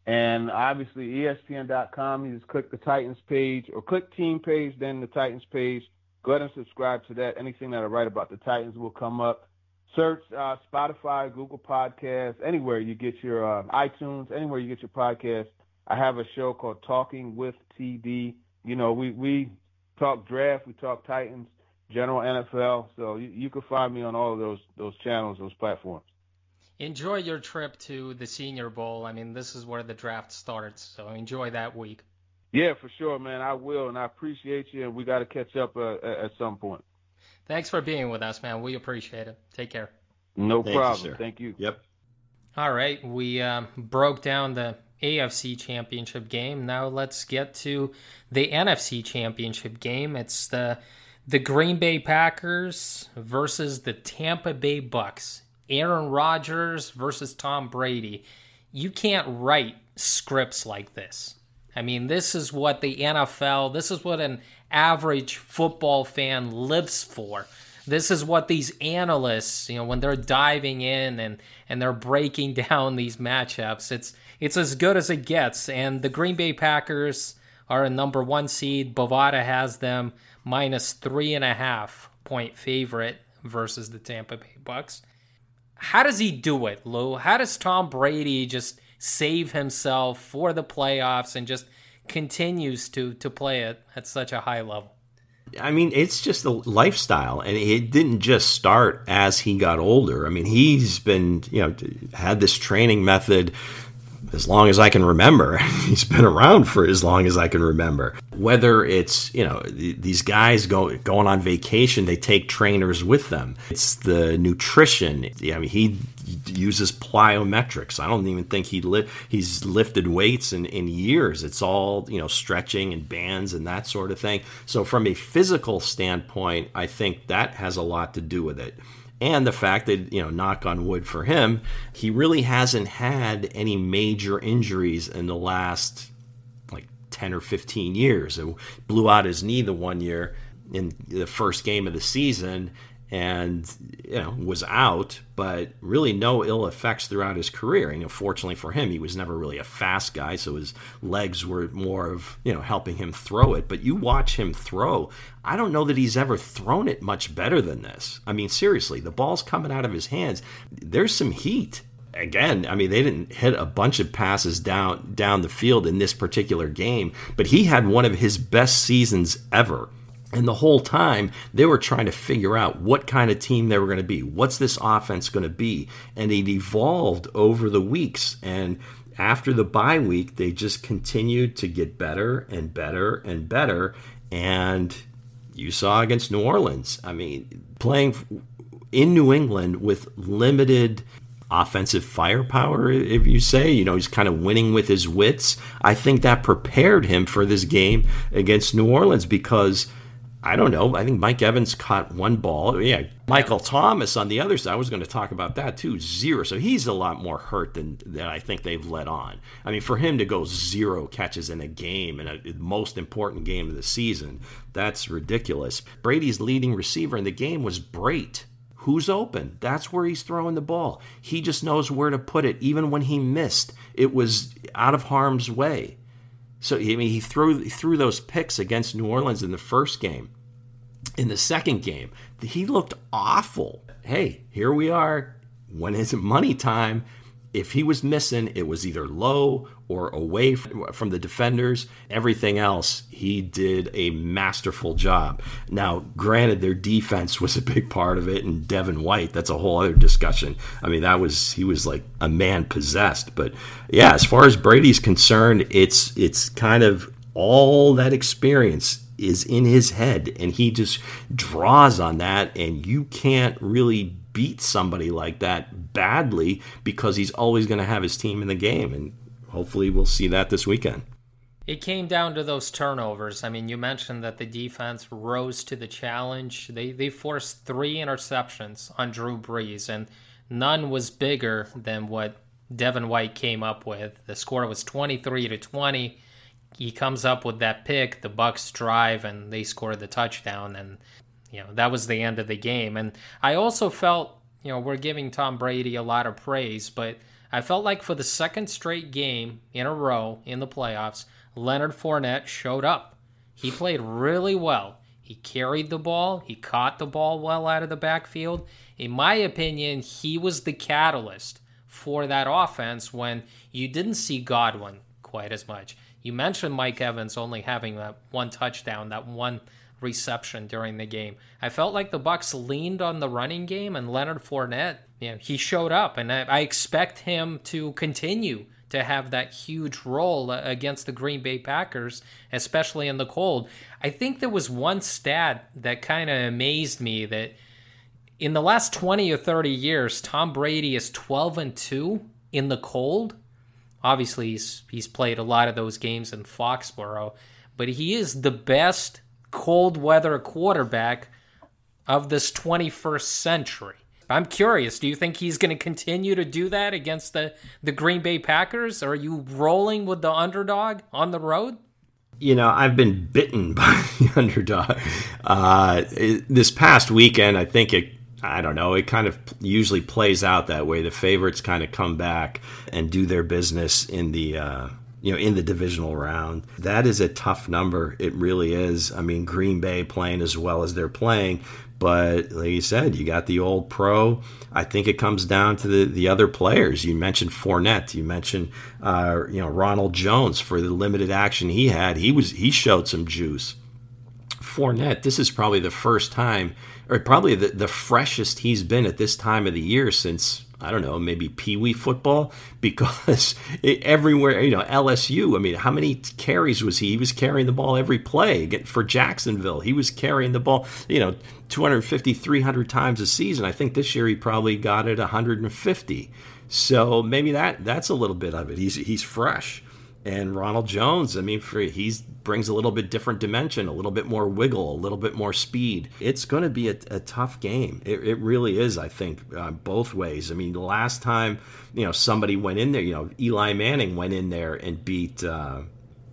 and obviously ESPN.com. You just click the Titans page or click team page, then the Titans page. Go ahead and subscribe to that. Anything that I write about the Titans will come up. Search uh, Spotify, Google Podcasts, anywhere you get your uh, iTunes, anywhere you get your podcast. I have a show called Talking with TD. You know, we we talk draft, we talk Titans, general NFL. So you, you can find me on all of those those channels, those platforms. Enjoy your trip to the Senior Bowl. I mean, this is where the draft starts, so enjoy that week. Yeah, for sure, man. I will, and I appreciate you. And we got to catch up uh, at some point. Thanks for being with us, man. We appreciate it. Take care. No Thank problem. sir. Thank you. Yep. All right, we um, broke down the AFC Championship game. Now let's get to the NFC Championship game. It's the the Green Bay Packers versus the Tampa Bay Bucks. Aaron Rodgers versus Tom Brady. You can't write scripts like this. I mean, this is what the NFL, this is what an average football fan lives for. This is what these analysts, you know, when they're diving in and and they're breaking down these matchups, it's it's as good as it gets. And the Green Bay Packers are a number one seed. Bovada has them minus three and a half point favorite versus the Tampa Bay Bucks. How does he do it, Lou? How does Tom Brady just save himself for the playoffs and just continues to to play it at such a high level? I mean, it's just a lifestyle, and it didn't just start as he got older. I mean, he's been, you know, had this training method as long as I can remember. He's been around for as long as I can remember. Whether it's, you know, these guys go going on vacation, they take trainers with them. It's the nutrition. I mean, he uses plyometrics. I don't even think he li- he's lifted weights in, in years. It's all, you know, stretching and bands and that sort of thing. So from a physical standpoint, I think that has a lot to do with it and the fact that you know knock on wood for him he really hasn't had any major injuries in the last like 10 or 15 years. It blew out his knee the one year in the first game of the season and you know was out but really no ill effects throughout his career. You know fortunately for him he was never really a fast guy so his legs were more of you know helping him throw it. But you watch him throw i don't know that he's ever thrown it much better than this. I mean seriously the ball's coming out of his hands. There's some heat. Again, I mean, they didn't hit a bunch of passes down down the field in this particular game, but he had one of his best seasons ever. And the whole time, they were trying to figure out what kind of team they were going to be. What's this offense going to be? And it evolved over the weeks. And after the bye week, they just continued to get better and better and better. And you saw against New Orleans. I mean, playing in New England with limited offensive firepower, if you say. You know, he's kind of winning with his wits. I think that prepared him for this game against New Orleans because I don't know. I think Mike Evans caught one ball. Yeah, Michael Thomas on the other side. I was going to talk about that too. Zero. So he's a lot more hurt than than I think they've let on. I mean, for him to go zero catches in a game in a most important game of the season, that's ridiculous. Brady's leading receiver in the game was Brate. Who's open? That's where he's throwing the ball. He just knows where to put it. Even when he missed, it was out of harm's way. So I mean, he threw he threw those picks against New Orleans in the first game. In the second game, he looked awful. Hey, here we are. When is it's money time, if he was missing, it was either low or away from the defenders. Everything else, he did a masterful job. Now, granted, their defense was a big part of it, and Devin White, that's a whole other discussion. I mean, that was he was like a man possessed. But yeah, as far as Brady's concerned, it's it's kind of all that experience is in his head and he just draws on that and you can't really beat somebody like that badly because he's always going to have his team in the game and hopefully we'll see that this weekend. It came down to those turnovers. I mean, you mentioned that the defense rose to the challenge. They they forced 3 interceptions on Drew Brees and none was bigger than what Devin White came up with. The score was 23 to 20 he comes up with that pick, the Bucks drive, and they score the touchdown, and you know that was the end of the game. And I also felt, you know, we're giving Tom Brady a lot of praise, but I felt like for the second straight game in a row in the playoffs, Leonard Fournette showed up. He played really well. He carried the ball. He caught the ball well out of the backfield. In my opinion, he was the catalyst for that offense when you didn't see Godwin quite as much. You mentioned Mike Evans only having that one touchdown, that one reception during the game. I felt like the Bucks leaned on the running game and Leonard Fournette, you know, he showed up and I, I expect him to continue to have that huge role uh, against the Green Bay Packers, especially in the cold. I think there was one stat that kind of amazed me that in the last 20 or 30 years, Tom Brady is 12 and 2 in the cold obviously he's he's played a lot of those games in Foxborough, but he is the best cold weather quarterback of this 21st century. I'm curious, do you think he's going to continue to do that against the the Green Bay Packers? Are you rolling with the underdog on the road? You know, I've been bitten by the underdog. Uh, this past weekend, I think it I don't know. It kind of usually plays out that way. The favorites kind of come back and do their business in the uh, you know in the divisional round. That is a tough number. It really is. I mean, Green Bay playing as well as they're playing, but like you said, you got the old pro. I think it comes down to the, the other players. You mentioned Fournette. You mentioned uh, you know Ronald Jones for the limited action he had. He was he showed some juice. Fournette. This is probably the first time or probably the, the freshest he's been at this time of the year since I don't know, maybe Pee Wee football, because it, everywhere, you know, LSU, I mean, how many carries was he? He was carrying the ball every play. For Jacksonville, he was carrying the ball, you know, 250, 300 times a season. I think this year he probably got it 150. So maybe that that's a little bit of it. He's, he's fresh. And Ronald Jones, I mean, for he's brings a little bit different dimension, a little bit more wiggle, a little bit more speed. It's going to be a, a tough game. It, it, really is, I think, uh, both ways. I mean, the last time you know somebody went in there, you know, Eli Manning went in there and beat. Uh,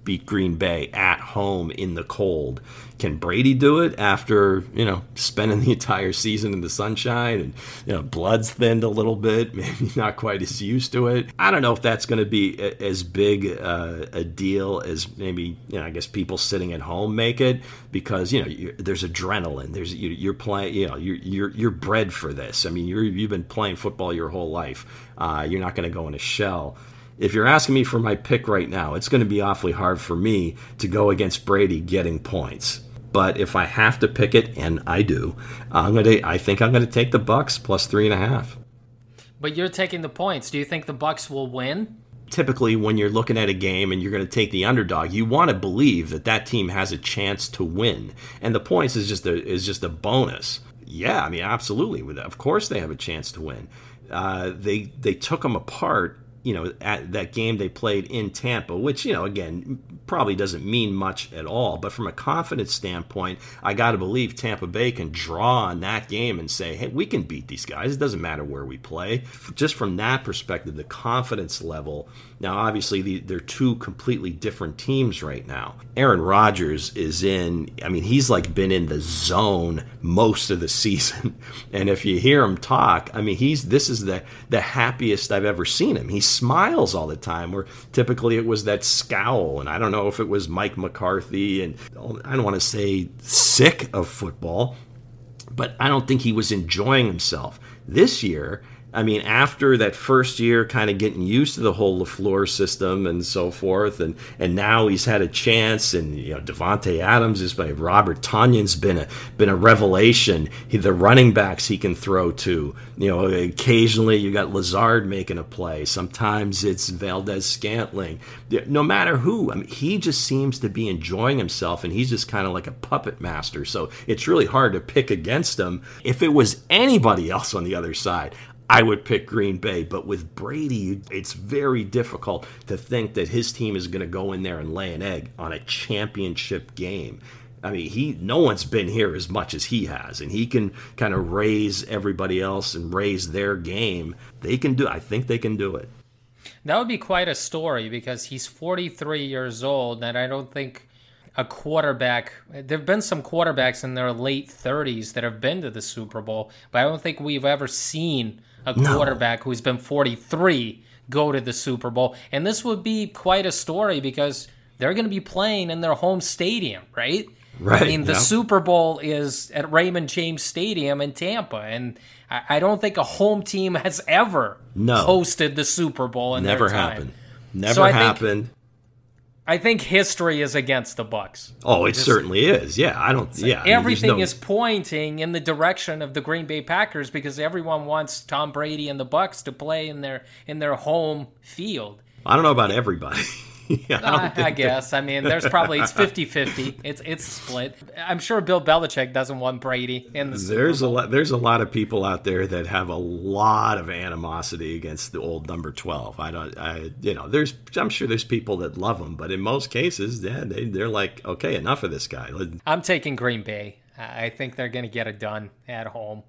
beat Green Bay at home in the cold. Can Brady do it after, you know, spending the entire season in the sunshine and, you know, blood's thinned a little bit, maybe not quite as used to it? I don't know if that's going to be as big uh, a deal as maybe, you know, I guess people sitting at home make it because, you know, there's adrenaline. There's, you, are playing, you know, you're, you're, you're bred for this. I mean, you're, you've been playing football your whole life. Uh, you're not going to go in a shell if you're asking me for my pick right now, it's going to be awfully hard for me to go against Brady getting points. But if I have to pick it, and I do, I'm going to. I think I'm going to take the Bucks plus three and a half. But you're taking the points. Do you think the Bucks will win? Typically, when you're looking at a game and you're going to take the underdog, you want to believe that that team has a chance to win, and the points is just a is just a bonus. Yeah, I mean, absolutely. Of course, they have a chance to win. Uh, they they took them apart you know, at that game they played in Tampa, which, you know, again, probably doesn't mean much at all. But from a confidence standpoint, I got to believe Tampa Bay can draw on that game and say, hey, we can beat these guys. It doesn't matter where we play. Just from that perspective, the confidence level. Now, obviously, the, they're two completely different teams right now. Aaron Rodgers is in, I mean, he's like been in the zone most of the season. And if you hear him talk, I mean, he's, this is the, the happiest I've ever seen him. He's smiles all the time, where typically it was that scowl. And I don't know if it was Mike McCarthy, and I don't want to say sick of football, but I don't think he was enjoying himself. This year, I mean, after that first year, kind of getting used to the whole LaFleur system and so forth, and and now he's had a chance, and you know, Davante Adams is by Robert Tonyan's been a been a revelation. He, the running backs he can throw to, you know, occasionally you got Lazard making a play. Sometimes it's Valdes Scantling. No matter who, I mean, he just seems to be enjoying himself, and he's just kind of like a puppet master. So it's really hard to pick against him. If it was anybody else on the other side, I would pick Green Bay, but with Brady, it's very difficult to think that his team is going to go in there and lay an egg on a championship game. I mean, he no one's been here as much as he has, and he can kind of raise everybody else and raise their game. They can do. I think they can do it. That would be quite a story because he's 43 years old, and I don't think a quarterback. There have been some quarterbacks in their late 30s that have been to the Super Bowl, but I don't think we've ever seen a no. quarterback who's been 43 go to the Super Bowl. And this would be quite a story because they're going to be playing in their home stadium, right? Right. I mean, the yeah. Super Bowl is at Raymond James Stadium in Tampa, and I don't think a home team has ever no. hosted the Super Bowl in Never their time. happened. Never so happened. I think history is against the Bucks. Oh, it Just, certainly is. Yeah, I don't. Yeah, everything I mean, no... is pointing in the direction of the Green Bay Packers because everyone wants Tom Brady and the Bucks to play in their in their home field. I don't know about everybody. yeah, I, I guess. I mean, there's probably it's 50-50. It's it's split. I'm sure Bill Belichick doesn't want Brady in the. There's a lot. There's a lot of people out there that have a lot of animosity against the old number twelve. I don't. I you know. There's. I'm sure there's people that love him, but in most cases, yeah, they they're like, okay, enough of this guy. I'm taking Green Bay. I think they're going to get it done at home.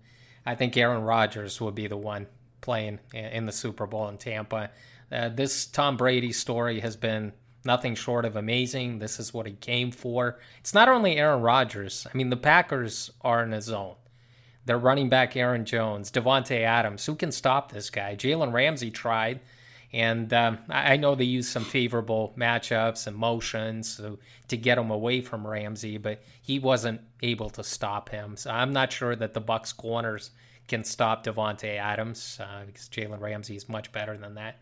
I think Aaron Rodgers will be the one playing in the Super Bowl in Tampa. Uh, this Tom Brady story has been nothing short of amazing. This is what he came for. It's not only Aaron Rodgers. I mean, the Packers are in a zone. They're running back Aaron Jones, Davante Adams. Who can stop this guy? Jalen Ramsey tried, and um, I know they used some favorable matchups and motions to, to get him away from Ramsey, but he wasn't able to stop him. So I'm not sure that the Bucks corners can stop Davante Adams uh, because Jalen Ramsey is much better than that.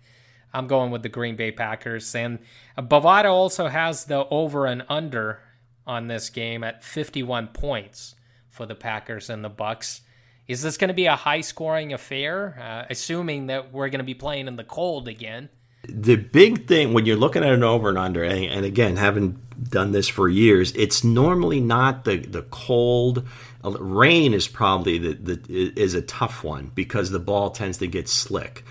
I'm going with the Green Bay Packers. And Bovada also has the over and under on this game at 51 points for the Packers and the Bucks. Is this going to be a high scoring affair, uh, assuming that we're going to be playing in the cold again? The big thing when you're looking at an over and under, and, and again, having done this for years, it's normally not the, the cold. Rain is probably the, the is a tough one because the ball tends to get slick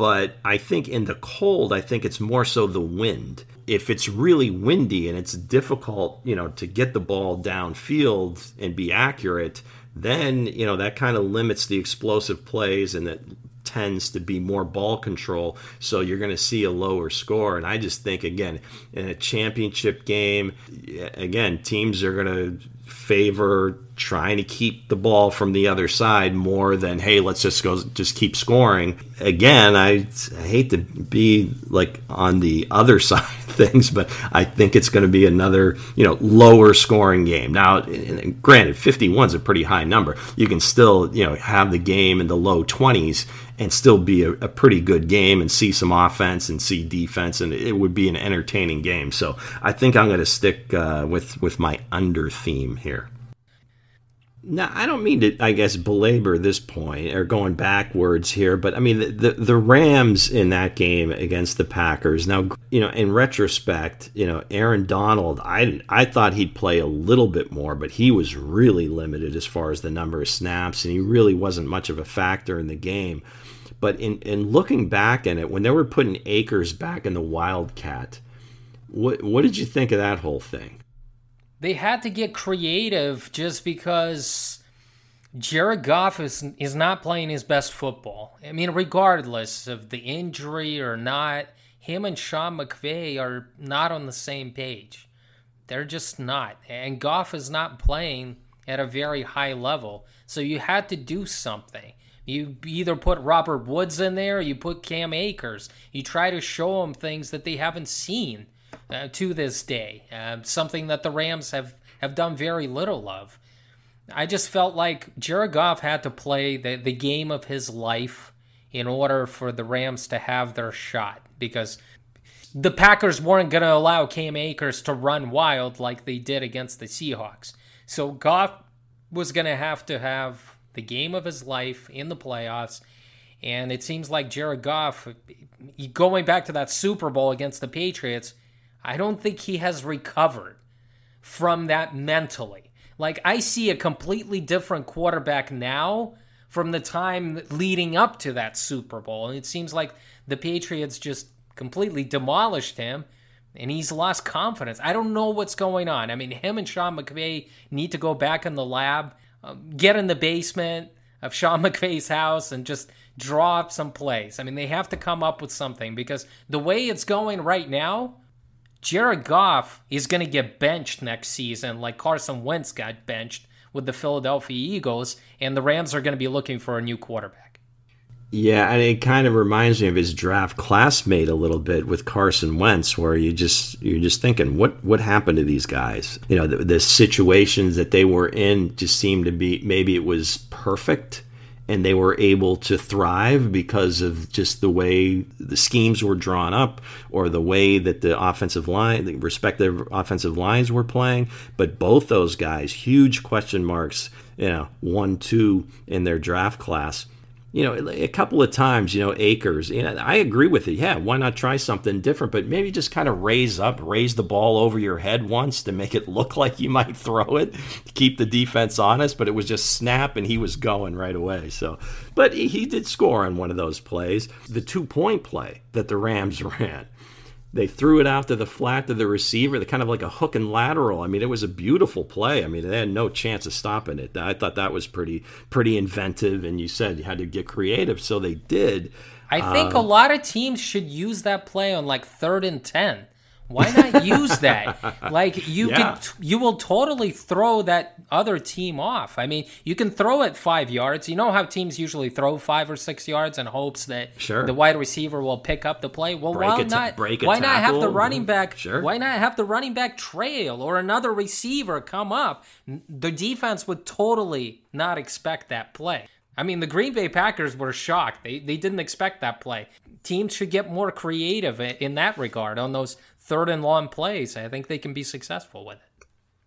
but I think in the cold, I think it's more so the wind. If it's really windy and it's difficult, you know, to get the ball downfield and be accurate, then, you know, that kind of limits the explosive plays and it tends to be more ball control. So you're going to see a lower score. And I just think, again, in a championship game, again, teams are going to favor trying to keep the ball from the other side more than hey let's just go just keep scoring. Again I, I hate to be like on the other side of things but i think it's going to be another you know lower scoring game. Now granted 51 is a pretty high number. You can still you know have the game in the low 20s and still be a, a, pretty good game and see some offense and see defense and it would be an entertaining game so i think i'm going to stick uh, with with my under theme here now, I don't mean to, I guess, belabor this point or going backwards here, but I mean, the, the, the, Rams in that game against the Packers. Now, you know, in retrospect, you know, Aaron Donald, I, I thought he'd play a little bit more, but he was really limited as far as the number of snaps, and he really wasn't much of a factor in the game. But in, in looking back in it, when they were putting Akers back in the Wildcat, what, what did you think of that whole thing? they had to get creative just because Jared Goff is is not playing his best football. I mean, regardless of the injury or not, him and Sean McVay are not on the same page. They're just not. And Goff is not playing at a very high level. So you had to do something. You either put Robert Woods in there, you put Cam Akers. You try to show them things that they haven't seen uh, to this day. Uh, something that the Rams have, have done very little of. I just felt like Jared Goff had to play the, the game of his life in order for the Rams to have their shot because the Packers weren't going to allow Cam Akers to run wild like they did against the Seahawks. So Goff was going to have to have the game of his life in the playoffs. And it seems like Jared Goff, going back to that Super Bowl against the Patriots, I don't think he has recovered from that mentally. Like, I see a completely different quarterback now from the time leading up to that Super Bowl. And it seems like the Patriots just completely demolished him and he's lost confidence. I don't know what's going on. I mean, him and Sean McVay need to go back in the lab, um, get in the basement of Sean McVay's house, and just draw up some plays. I mean, they have to come up with something because the way it's going right now, Jared Goff is going to get benched next season, like Carson Wentz got benched with the Philadelphia Eagles, and the Rams are going to be looking for a new quarterback. Yeah, and it kind of reminds me of his draft classmate a little bit with Carson Wentz, where you just you're just thinking, what what happened to these guys? You know, the, the situations that they were in just seemed to be maybe it was perfect, and they were able to thrive because of just the way the schemes were drawn up, or the way that the offensive line, the respective offensive lines were playing. But both those guys, huge question marks. You know, one two in their draft class you know, a couple of times, you know, Akers. you know, I agree with it. Yeah, why not try something different? But maybe just kind of raise up, raise the ball over your head once to make it look like you might throw it, keep the defense honest. But it was just snap and he was going right away. So, but he did score on one of those plays. The two point play that the Rams ran they threw it out to the flat to the receiver, the kind of like a hook and lateral. I mean, it was a beautiful play. I mean, they had no chance of stopping it. I thought that was pretty pretty inventive, and you said you had to get creative, so they did. I think um, a lot of teams should use that play on like third and ten. Why not use that? like you yeah. can, you will totally throw that other team off. I mean, you can throw it five yards. You know how teams usually throw five or six yards in hopes that sure. the wide receiver will pick up the play. Well, break why not? Break why not have the running mm-hmm. back? Sure. Why not have the running back trail or another receiver come up? The defense would totally not expect that play. I mean, the Green Bay Packers were shocked. They they didn't expect that play. Teams should get more creative in that regard on those third and long plays, I think they can be successful with it.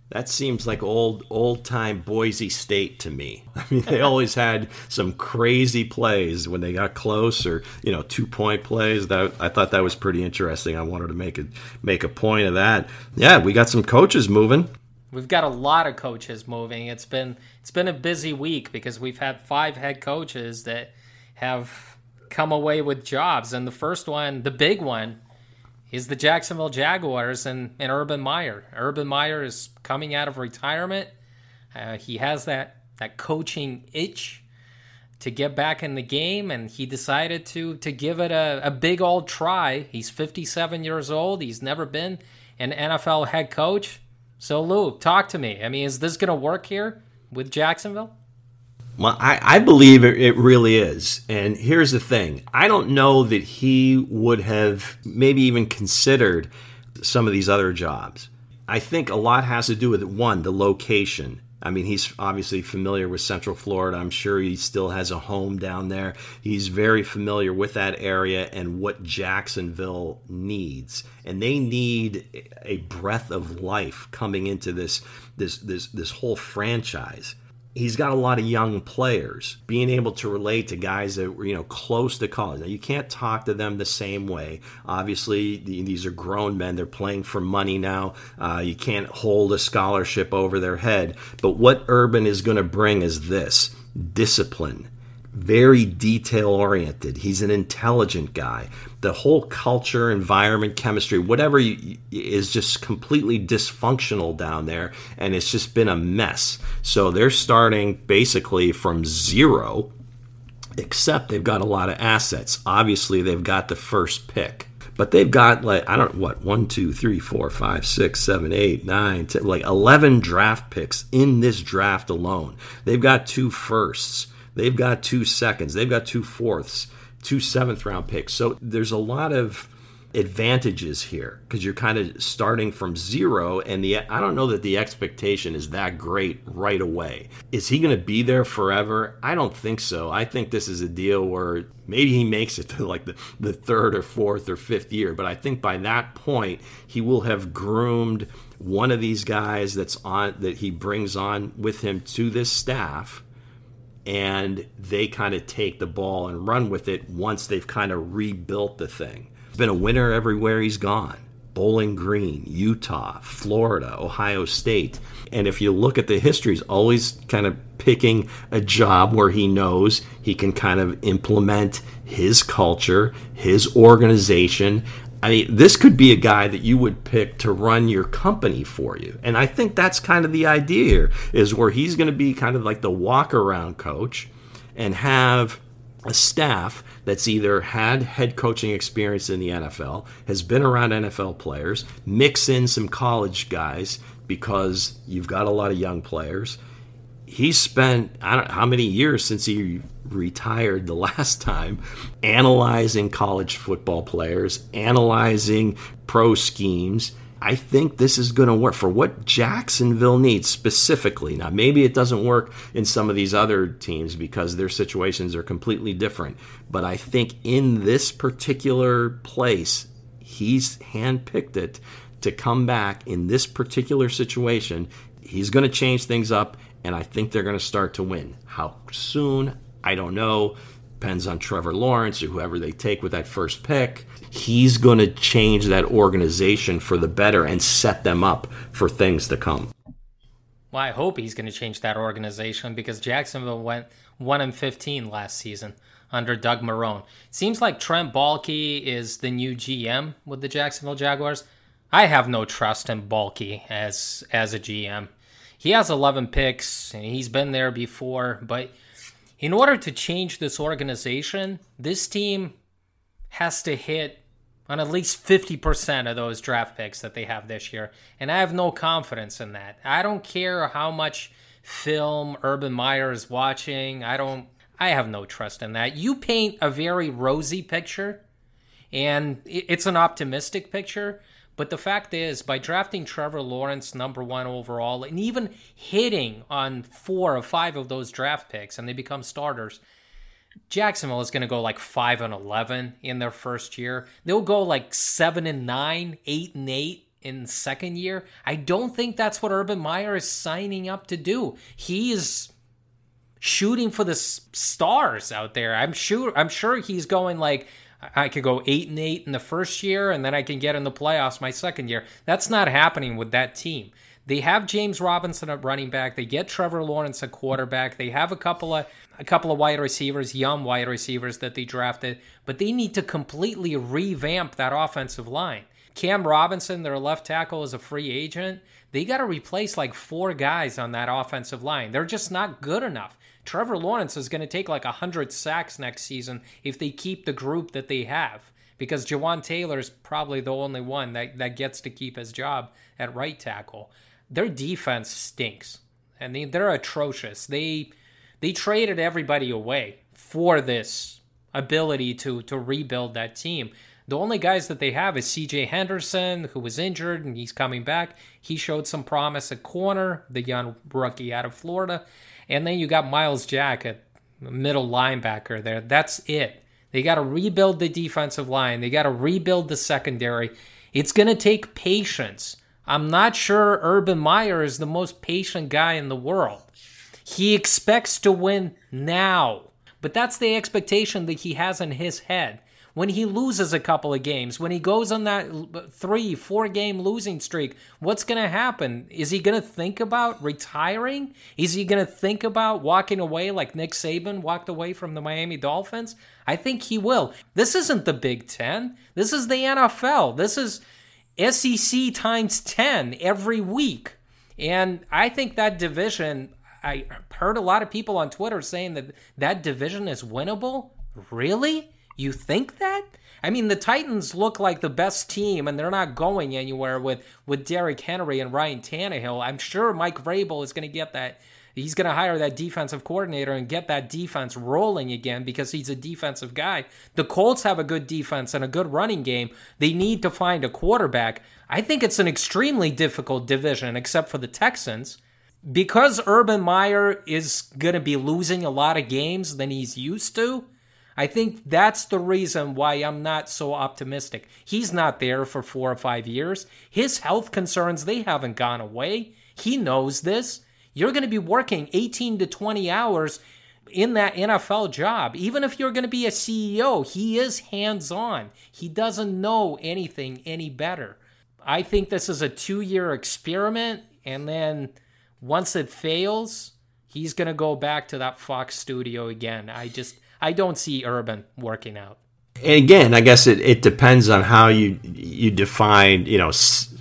That seems like old old time Boise State to me. I mean, they always had some crazy plays when they got close, or you know, two point plays. That I thought that was pretty interesting. I wanted to make a make a point of that. Yeah, we got some coaches moving. We've got a lot of coaches moving. It's been it's been a busy week because we've had five head coaches that have come away with jobs, and the first one, the big one, is the Jacksonville Jaguars and, and Urban Meyer. Urban Meyer is coming out of retirement. Uh, he has that, that coaching itch to get back in the game, and he decided to to give it a, a big old try. He's 57 years old. He's never been an NFL head coach. So, Lou, talk to me. I mean, is this going to work here with Jacksonville? Well, I, I believe it, it, really is. And here's the thing I don't know that he would have maybe even considered some of these other jobs. I think a lot has to do with one, the location. I mean, he's obviously familiar with Central Florida. I'm sure he still has a home down there. He's very familiar with that area and what Jacksonville needs. And they need a breath of life coming into this this this this whole franchise he's got a lot of young players being able to relate to guys that were you know close to college. Now you can't talk to them the same way. Obviously these are grown men. They're playing for money now. Uh, you can't hold a scholarship over their head. But what urban is going to bring is this discipline very detail oriented. He's an intelligent guy. The whole culture, environment, chemistry, whatever you, is just completely dysfunctional down there, and it's just been a mess. So they're starting basically from zero, except they've got a lot of assets. Obviously, they've got the first pick. But they've got like I don't know what one, two, three, four, five, six, seven, eight, nine, ten, like eleven draft picks in this draft alone. They've got two firsts. They've got two seconds. They've got two fourths, two seventh round picks. So there's a lot of advantages here because you're kind of starting from zero and the I don't know that the expectation is that great right away. Is he going to be there forever? I don't think so. I think this is a deal where maybe he makes it to like the, the third or fourth or fifth year, but I think by that point he will have groomed one of these guys that's on that he brings on with him to this staff and they kind of take the ball and run with it once they've kind of rebuilt the thing. He's been a winner everywhere he's gone. Bowling Green, Utah, Florida, Ohio State. And if you look at the history, he's always kind of picking a job where he knows he can kind of implement his culture, his organization. I mean, this could be a guy that you would pick to run your company for you. And I think that's kind of the idea here is where he's going to be kind of like the walk around coach and have a staff that's either had head coaching experience in the NFL, has been around NFL players, mix in some college guys because you've got a lot of young players. He's spent I don't know how many years since he retired the last time analyzing college football players, analyzing pro schemes I think this is going to work for what Jacksonville needs specifically. Now, maybe it doesn't work in some of these other teams because their situations are completely different. But I think in this particular place, he's handpicked it to come back in this particular situation. He's going to change things up, and I think they're going to start to win. How soon? I don't know depends on Trevor Lawrence or whoever they take with that first pick. He's going to change that organization for the better and set them up for things to come. Well, I hope he's going to change that organization because Jacksonville went 1 and 15 last season under Doug Marrone. Seems like Trent Baalke is the new GM with the Jacksonville Jaguars. I have no trust in Baalke as as a GM. He has 11 picks and he's been there before, but in order to change this organization, this team has to hit on at least 50% of those draft picks that they have this year. And I have no confidence in that. I don't care how much film Urban Meyer is watching. I don't I have no trust in that. You paint a very rosy picture and it's an optimistic picture, but the fact is, by drafting Trevor Lawrence number one overall and even hitting on four or five of those draft picks and they become starters, Jacksonville is going to go like five and eleven in their first year. They'll go like seven and nine, eight and eight in second year. I don't think that's what Urban Meyer is signing up to do. He is shooting for the stars out there. I'm sure. I'm sure he's going like I could go eight and eight in the first year, and then I can get in the playoffs my second year. That's not happening with that team. They have James Robinson at running back. They get Trevor Lawrence at quarterback. They have a couple of a couple of wide receivers, young wide receivers that they drafted, but they need to completely revamp that offensive line. Cam Robinson, their left tackle, is a free agent. They got to replace like four guys on that offensive line. They're just not good enough. Trevor Lawrence is going to take like 100 sacks next season if they keep the group that they have. Because Jawaan Taylor is probably the only one that, that gets to keep his job at right tackle. Their defense stinks. and they, they're atrocious. They they traded everybody away for this ability to to rebuild that team. The only guys that they have is CJ Henderson, who was injured and he's coming back. He showed some promise at corner, the young rookie out of Florida. And then you got Myles Jack at middle linebacker there. That's it. They got to rebuild the defensive line. They got to rebuild the secondary. It's going to take patience. I'm not sure Urban Meyer is the most patient guy in the world. He expects to win now, but that's the expectation that he has in his head when he loses a couple of games, when he goes on that three, four game losing streak, what's going to happen? Is he going to think about retiring? Is he going to think about walking away like Nick Saban walked away from the Miami Dolphins? I think he will. This isn't the Big Ten. This is the NFL. This is SEC times 10 every week. And I think that division, I heard a lot of people on Twitter saying that that division is winnable. Really? You think that? I mean, the Titans look like the best team, and they're not going anywhere with with Derrick Henry and Ryan Tannehill. I'm sure Mike Vrabel is going to get that He's going to hire that defensive coordinator and get that defense rolling again because he's a defensive guy. The Colts have a good defense and a good running game. They need to find a quarterback. I think it's an extremely difficult division, except for the Texans. Because Urban Meyer is going to be losing a lot of games than he's used to, I think that's the reason why I'm not so optimistic. He's not there for four or five years. His health concerns, they haven't gone away. He knows this. You're going to be working 18 to 20 hours in that NFL job. Even if you're going to be a CEO, he is hands on. He doesn't know anything any better. I think this is a two year experiment. And then once it fails, he's going to go back to that Fox studio again. I just, I don't see Urban working out. And again, I guess it, it depends on how you you define, you know,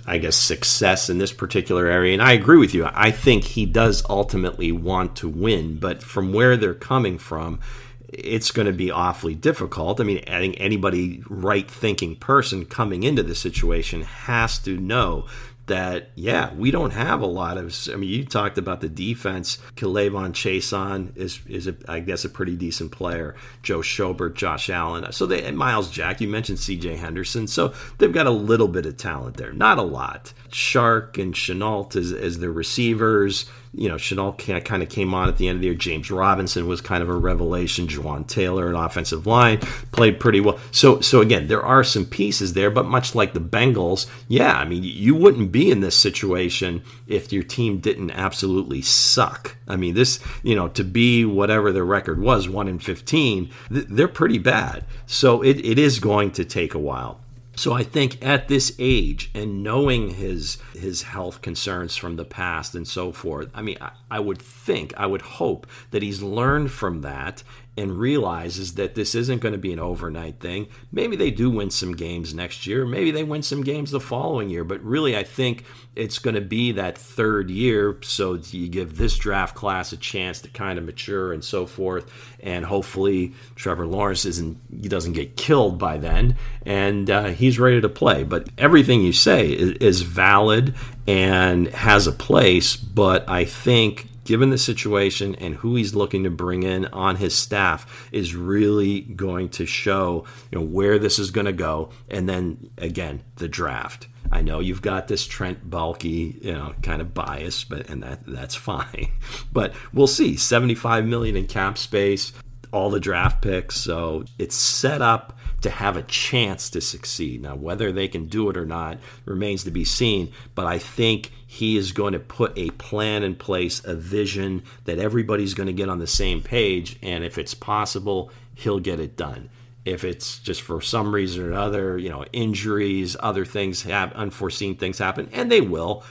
I guess success in this particular area. And I agree with you. I think he does ultimately want to win, but from where they're coming from, it's going to be awfully difficult. I mean, I think anybody right thinking person coming into the situation has to know that yeah, we don't have a lot of. I mean, you talked about the defense. K'Lavon Chaisson is is a, I guess a pretty decent player. Joe Schobert, Josh Allen. So they Myles Jack. You mentioned C.J. Henderson. So they've got a little bit of talent there, not a lot. Chark and Shenault as as their receivers you know, Shenault kind of came on at the end of the year. James Robinson was kind of a revelation. Jawaan Taylor, an offensive line, played pretty well. So, so again, there are some pieces there, but much like the Bengals, yeah, I mean, you wouldn't be in this situation if your team didn't absolutely suck. I mean, this, you know, to be whatever their record was, one in fifteen, they're pretty bad. So it, it is going to take a while. So I think at this age and knowing his his health concerns from the past and so forth, I mean, I, I, would think, I would hope that he's learned from that and realizes that this isn't going to be an overnight thing. Maybe they do win some games next year. Maybe they win some games the following year. But really, I think it's going to be that third year. So you give this draft class a chance to kind of mature and so forth. And hopefully, Trevor Lawrence isn't he doesn't get killed by then, and uh, he's ready to play. But everything you say is, is valid and has a place. But I think given the situation and who he's looking to bring in on his staff, is really going to show you know where this is going to go. And then again, the draft. I know you've got this Trent Baalke, you know, kind of bias, but and that that's fine. But we'll see. 75 million in cap space, all the draft picks, so it's set up to have a chance to succeed. Now, whether they can do it or not remains to be seen, but I think he is going to put a plan in place, a vision that everybody's going to get on the same page, and if it's possible, he'll get it done. If it's just for some reason or another, you know, injuries, other things have unforeseen things happen, and they will.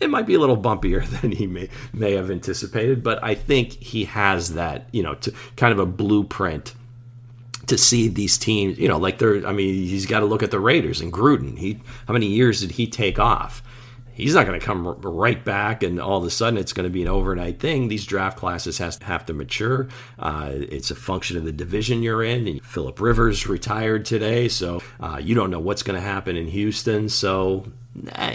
It might be a little bumpier than he may may have anticipated, but I think he has that, you know, to kind of a blueprint to see these teams, you know, like they're. I mean, he's got to look at the Raiders and Gruden. He, how many years did he take off? He's not going to come right back, and all of a sudden it's going to be an overnight thing. These draft classes has to have to mature. Uh, it's a function of the division you're in. And Philip Rivers retired today, so uh, you don't know what's going to happen in Houston. So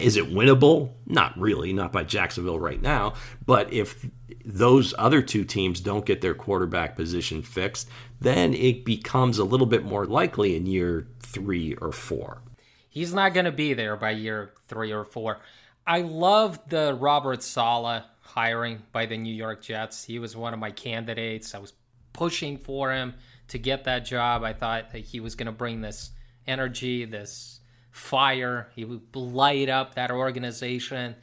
is it winnable? Not really, not by Jacksonville right now. But if those other two teams don't get their quarterback position fixed, then it becomes a little bit more likely in year three or four. He's not going to be there by year three or four. I love the Robert Saleh hiring by the New York Jets. He was one of my candidates. I was pushing for him to get that job. I thought that he was going to bring this energy, this fire. He would light up that organization.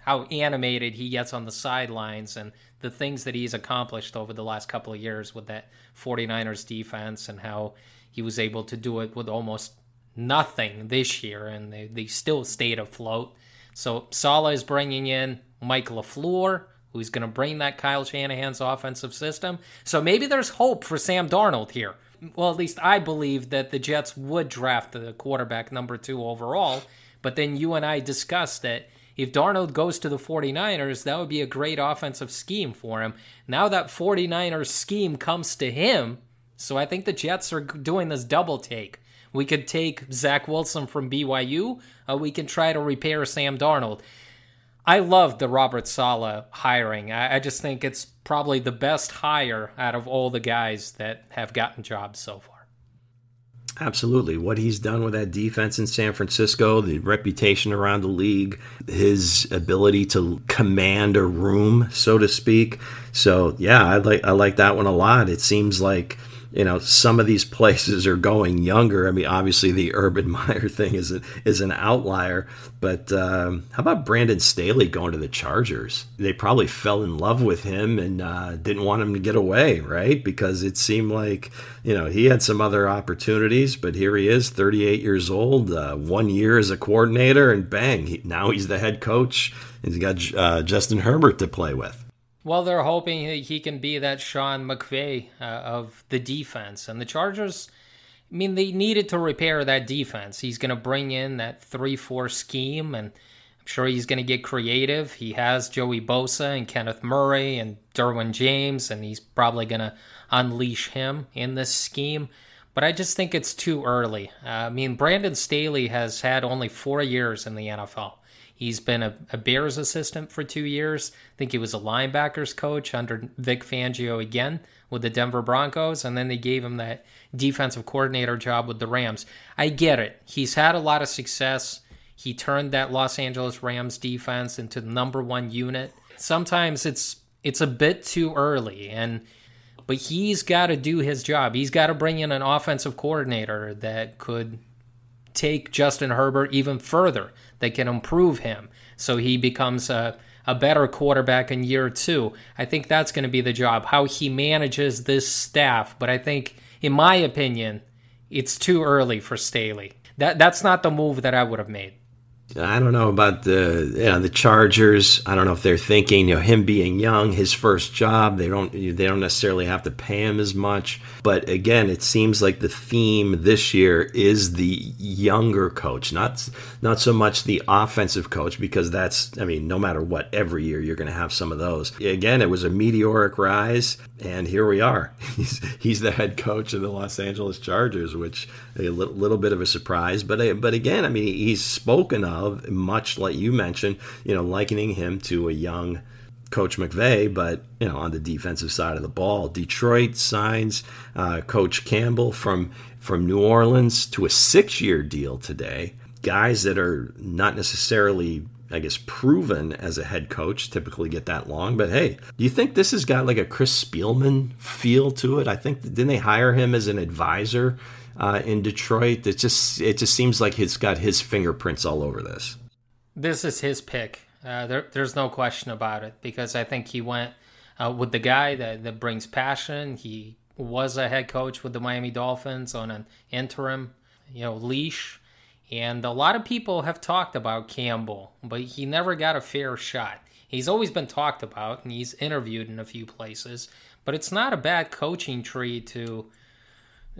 How animated he gets on the sidelines and the things that he's accomplished over the last couple of years with that 49ers defense and how he was able to do it with almost nothing this year and they, they still stayed afloat. So Saleh is bringing in Mike LaFleur, who's going to bring that Kyle Shanahan's offensive system. So maybe there's hope for Sam Darnold here well, at least I believe that the Jets would draft the quarterback number two overall. But then you and I discussed that if Darnold goes to the 49ers, that would be a great offensive scheme for him. Now that 49ers scheme comes to him, so I think the Jets are doing this double take. We could take Zach Wilson from BYU, uh, we can try to repair Sam Darnold. I love the Robert Saleh hiring. I, I, just think it's probably the best hire out of all the guys that have gotten jobs so far. Absolutely. What he's done with that defense in San Francisco, the reputation around the league, his ability to command a room, so to speak. So, yeah, I like I like that one a lot. It seems like you know some of these places are going younger. I mean, obviously the Urban Meyer thing is a, is an outlier, but um, how about Brandon Staley going to the Chargers? They probably fell in love with him and uh, didn't want him to get away, right? Because it seemed like you know he had some other opportunities, but here he is, 38 years old, uh, one year as a coordinator, and bang, he, now he's the head coach. And he's got uh, Justin Herbert to play with. Well, they're hoping he can be that Sean McVay uh, of the defense. And the Chargers, I mean, they needed to repair that defense. He's going to bring in that 3 4 scheme, and I'm sure he's going to get creative. He has Joey Bosa and Kenneth Murray and Derwin James, and he's probably going to unleash him in this scheme. But I just think it's too early. Uh, I mean, Brandon Staley has had only four years in the NFL. He's been a, a, Bears assistant for two years. I think he was a linebackers coach under Vic Fangio again with the Denver Broncos, and then they gave him that defensive coordinator job with the Rams. I get it. He's had a lot of success. He turned that Los Angeles Rams defense into the number one unit. Sometimes it's it's a bit too early, and but he's got to do his job. He's got to bring in an offensive coordinator that could take Justin Herbert even further, that can improve him so he becomes a, a better quarterback in year two. I think that's going to be the job, how he manages this staff. But I think, in my opinion, it's too early for Staley. That, that's not the move that I would have made. I don't know about the you know, the Chargers. I don't know if they're thinking you know him being young, his first job. They don't they don't necessarily have to pay him as much. But again, it seems like the theme this year is the younger coach, not not so much the offensive coach because that's I mean no matter what, every year you're going to have some of those. Again, it was a meteoric rise, and here we are. He's he's the head coach of the Los Angeles Chargers, which a little, little bit of a surprise. But but again, I mean he's spoken of of, much like you mentioned, you know, likening him to a young Coach McVay, but you know, on the defensive side of the ball. Detroit signs uh, Coach Campbell from from New Orleans to a six year deal today. Guys that are not necessarily I guess proven as a head coach typically get that long. But hey, do you think this has got like a Chris Spielman feel to it? I think didn't they hire him as an advisor uh, in Detroit. It just it just seems like he's got his fingerprints all over this. This is his pick. Uh, there, there's no question about it because I think he went uh, with the guy that, that brings passion. He was a head coach with the Miami Dolphins on an interim, you know, leash. And a lot of people have talked about Campbell, but he never got a fair shot. He's always been talked about and he's interviewed in a few places, but it's not a bad coaching tree to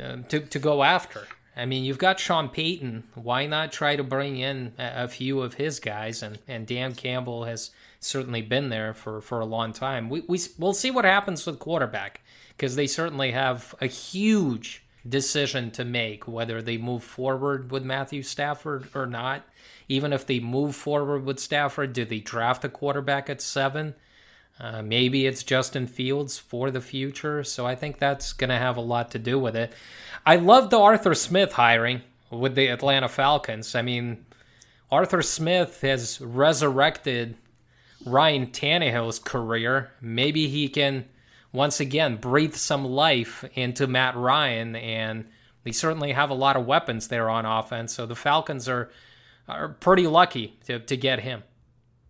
um, to, to go after. I mean, you've got Sean Payton. Why not try to bring in a, a, few of his guys? And, and Dan Campbell has certainly been there for, for a long time. We, we, we'll see what happens with quarterback because they certainly have a huge decision to make whether they move forward with Matthew Stafford or not. Even if they move forward with Stafford, do they draft a quarterback at seven? Uh, maybe it's Justin Fields for the future. So I think that's going to have a lot to do with it. I love the Arthur Smith hiring with the Atlanta Falcons. I mean, Arthur Smith has resurrected Ryan Tannehill's career. Maybe he can once again breathe some life into Matt Ryan, and they certainly have a lot of weapons there on offense. So the Falcons are are pretty lucky to, to get him.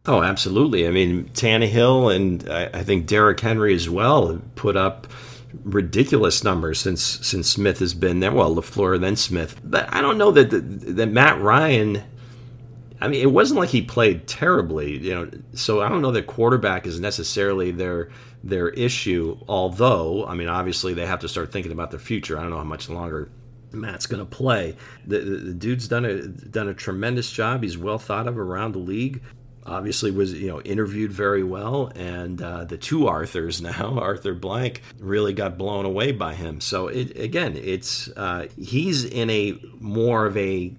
Oh, absolutely. I mean, Tannehill and I, I think Derrick Henry as well put up ridiculous numbers since since Smith has been there. Well, LaFleur then Smith, but I don't know that the, that Matt Ryan. I mean, it wasn't like he played terribly, you know. So I don't know that quarterback is necessarily their their issue. Although, I mean, obviously they have to start thinking about the future. I don't know how much longer Matt's going to play. The, the, the, dude's done a done a tremendous job. He's well thought of around the league obviously was you know interviewed very well and uh, the two arthurs now arthur blank really got blown away by him so it, again it's uh, he's in a more of a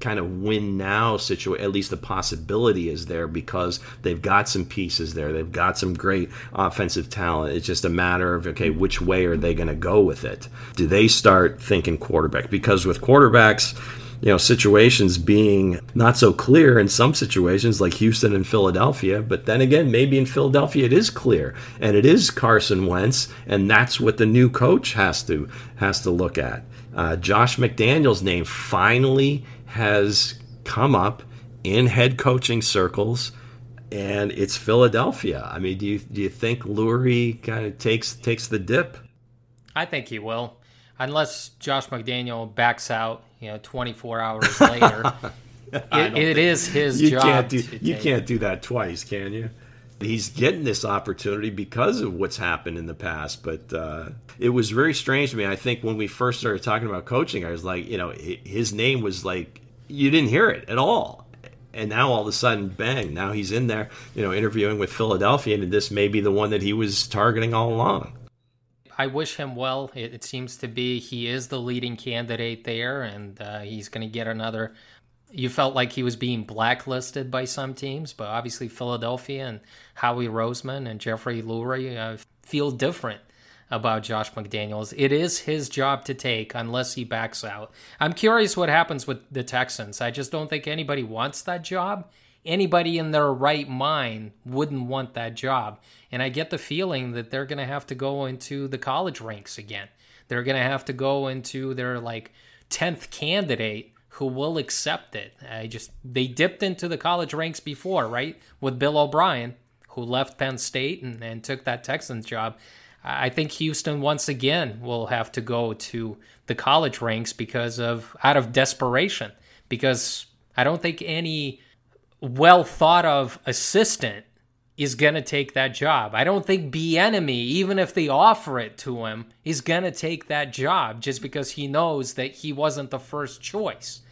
kind of win now situation. At least the possibility is there because they've got some pieces there. They've got some great offensive talent. It's just a matter of okay, which way are they going to go with it? Do they start thinking quarterback? Because with quarterbacks you know situations being not so clear in some situations like Houston and Philadelphia but then again maybe in Philadelphia it is clear and it is Carson Wentz and that's what the new coach has to has to look at. Uh, Josh McDaniels name finally has come up in head coaching circles and it's Philadelphia. I mean do you do you think Lurie kind of takes takes the dip? I think he will unless Josh McDaniel backs out you know 24 hours later. it, it is his you job. Can't do, you take. can't do that twice, can you? He's getting this opportunity because of what's happened in the past, but uh, it was very strange to me. I think when we first started talking about coaching, I was like, you know, his name was like you didn't hear it at all and now all of a sudden, bang! Now he's in there, you know, interviewing with Philadelphia, and this may be the one that he was targeting all along. I wish him well. It, it, seems to be he is the leading candidate there, and uh, he's going to get another. You felt like he was being blacklisted by some teams, but obviously Philadelphia and Howie Roseman and Jeffrey Lurie uh, feel different about Josh McDaniels. It is his job to take unless he backs out. I'm curious what happens with the Texans. I just don't think anybody wants that job anybody in their right mind wouldn't want that job. And I get the feeling that they're going to have to go into the college ranks again. They're going to have to go into their like 10th candidate who will accept it. I just they dipped into the college ranks before, right? With Bill O'Brien, who left Penn State and, and took that Texans job. I think Houston once again will have to go to the college ranks because of out of desperation because I don't think any well thought of assistant is going to take that job. I don't think Bieniemy, even if they offer it to him, is going to take that job just because he knows that he wasn't the first choice.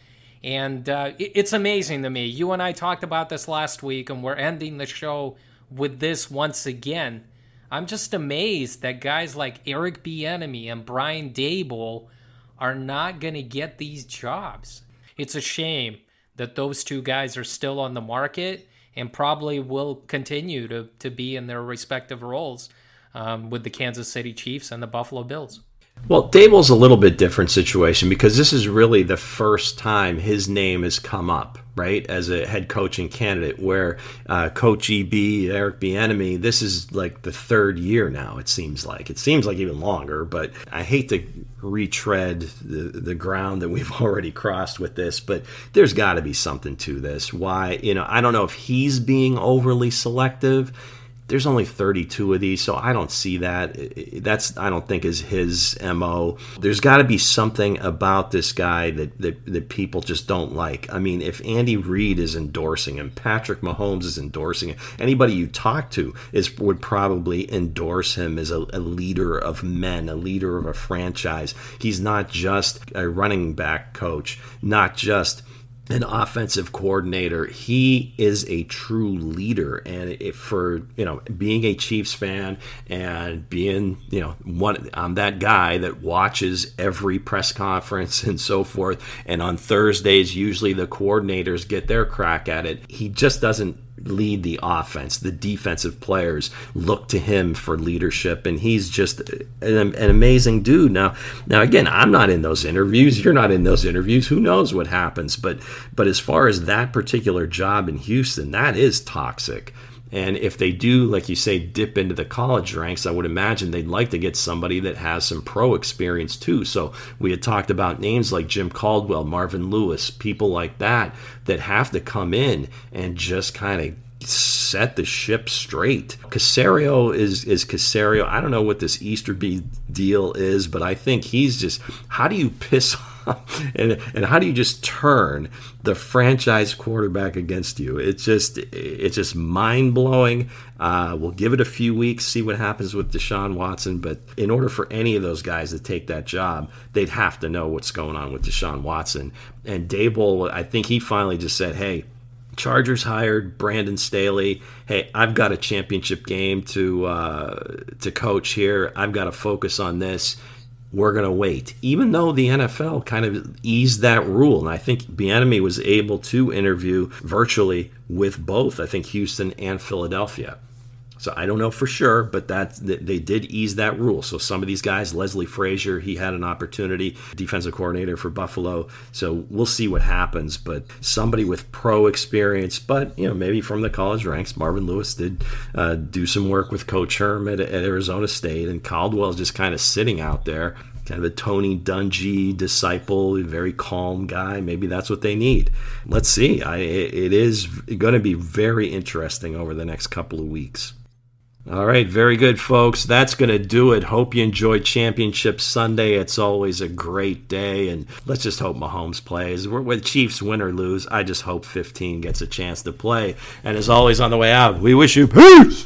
And uh, it's amazing to me. You and I talked about this last week, and we're ending the show with this once again. I'm just amazed that guys like Eric Bieniemy and Brian Daboll are not going to get these jobs. It's a shame that those two guys are still on the market and probably will continue to, to be in their respective roles um, with the Kansas City Chiefs and the Buffalo Bills. Well, Daboll's a little bit different situation because this is really the first time his name has come up, right, as a head coaching candidate. Where uh, Coach EB, Eric Bieniemy, this is like the third year now. It seems like it seems like even longer. But I hate to retread the the ground that we've already crossed with this, but there's got to be something to this. Why, you know, I don't know if he's being overly selective there's only 32 of these, so I don't see that. That's I don't think is his mo. There's got to be something about this guy that, that that people just don't like. I mean, if Andy Reid is endorsing him, Patrick Mahomes is endorsing him, anybody you talk to is would probably endorse him as a, a leader of men, a leader of a franchise. He's not just a running back coach, not just an offensive coordinator. He is a true leader, and for you know, being a Chiefs fan and being you know one, I'm that guy that watches every press conference and so forth. And on Thursdays, usually the coordinators get their crack at it. He just doesn't lead the offense. The defensive players look to him for leadership, and he's just an, an, amazing dude. Now, now again, I'm not in those interviews. You're not in those interviews. Who knows what happens? But but as far as that particular job in Houston, that is toxic. And if they do, like you say, dip into the college ranks, I would imagine they'd like to get somebody that has some pro experience too. So we had talked about names like Jim Caldwell, Marvin Lewis, people like that that have to come in and just kind of set the ship straight. Caserio is is Caserio. I don't know what this Easterby deal is, but I think he's just how do you piss and and how do you just turn the franchise quarterback against you? It's just it's just mind blowing. Uh, we'll give it a few weeks, see what happens with Deshaun Watson. But in order for any of those guys to take that job, they'd have to know what's going on with Deshaun Watson. And Daboll, I think he finally just said, "Hey." Chargers hired Brandon Staley. Hey, I've got a championship game to uh, to coach here. I've got to focus on this we're going to wait. Even though the NFL kind of eased that rule, and I think Bieniemy was able to interview virtually with both, I think Houston and Philadelphia. So I don't know for sure, but that they did ease that rule. So some of these guys, Leslie Frazier, he had an opportunity, defensive coordinator for Buffalo. So we'll see what happens. But somebody with pro experience, but you know maybe from the college ranks, Marvin Lewis did uh, do some work with Coach Herm at, at Arizona State, and Caldwell's just kind of sitting out there kind of a Tony Dungy disciple, very calm guy. Maybe that's what they need. Let's see. I, it is going to be very interesting over the next couple of weeks. All right, very good, folks. That's going to do it. Hope you enjoyed Championship Sunday. It's always a great day, and let's just hope Mahomes plays. We're, With Chiefs win or lose, I just hope 15 gets a chance to play. And as always, on the way out, we wish you peace.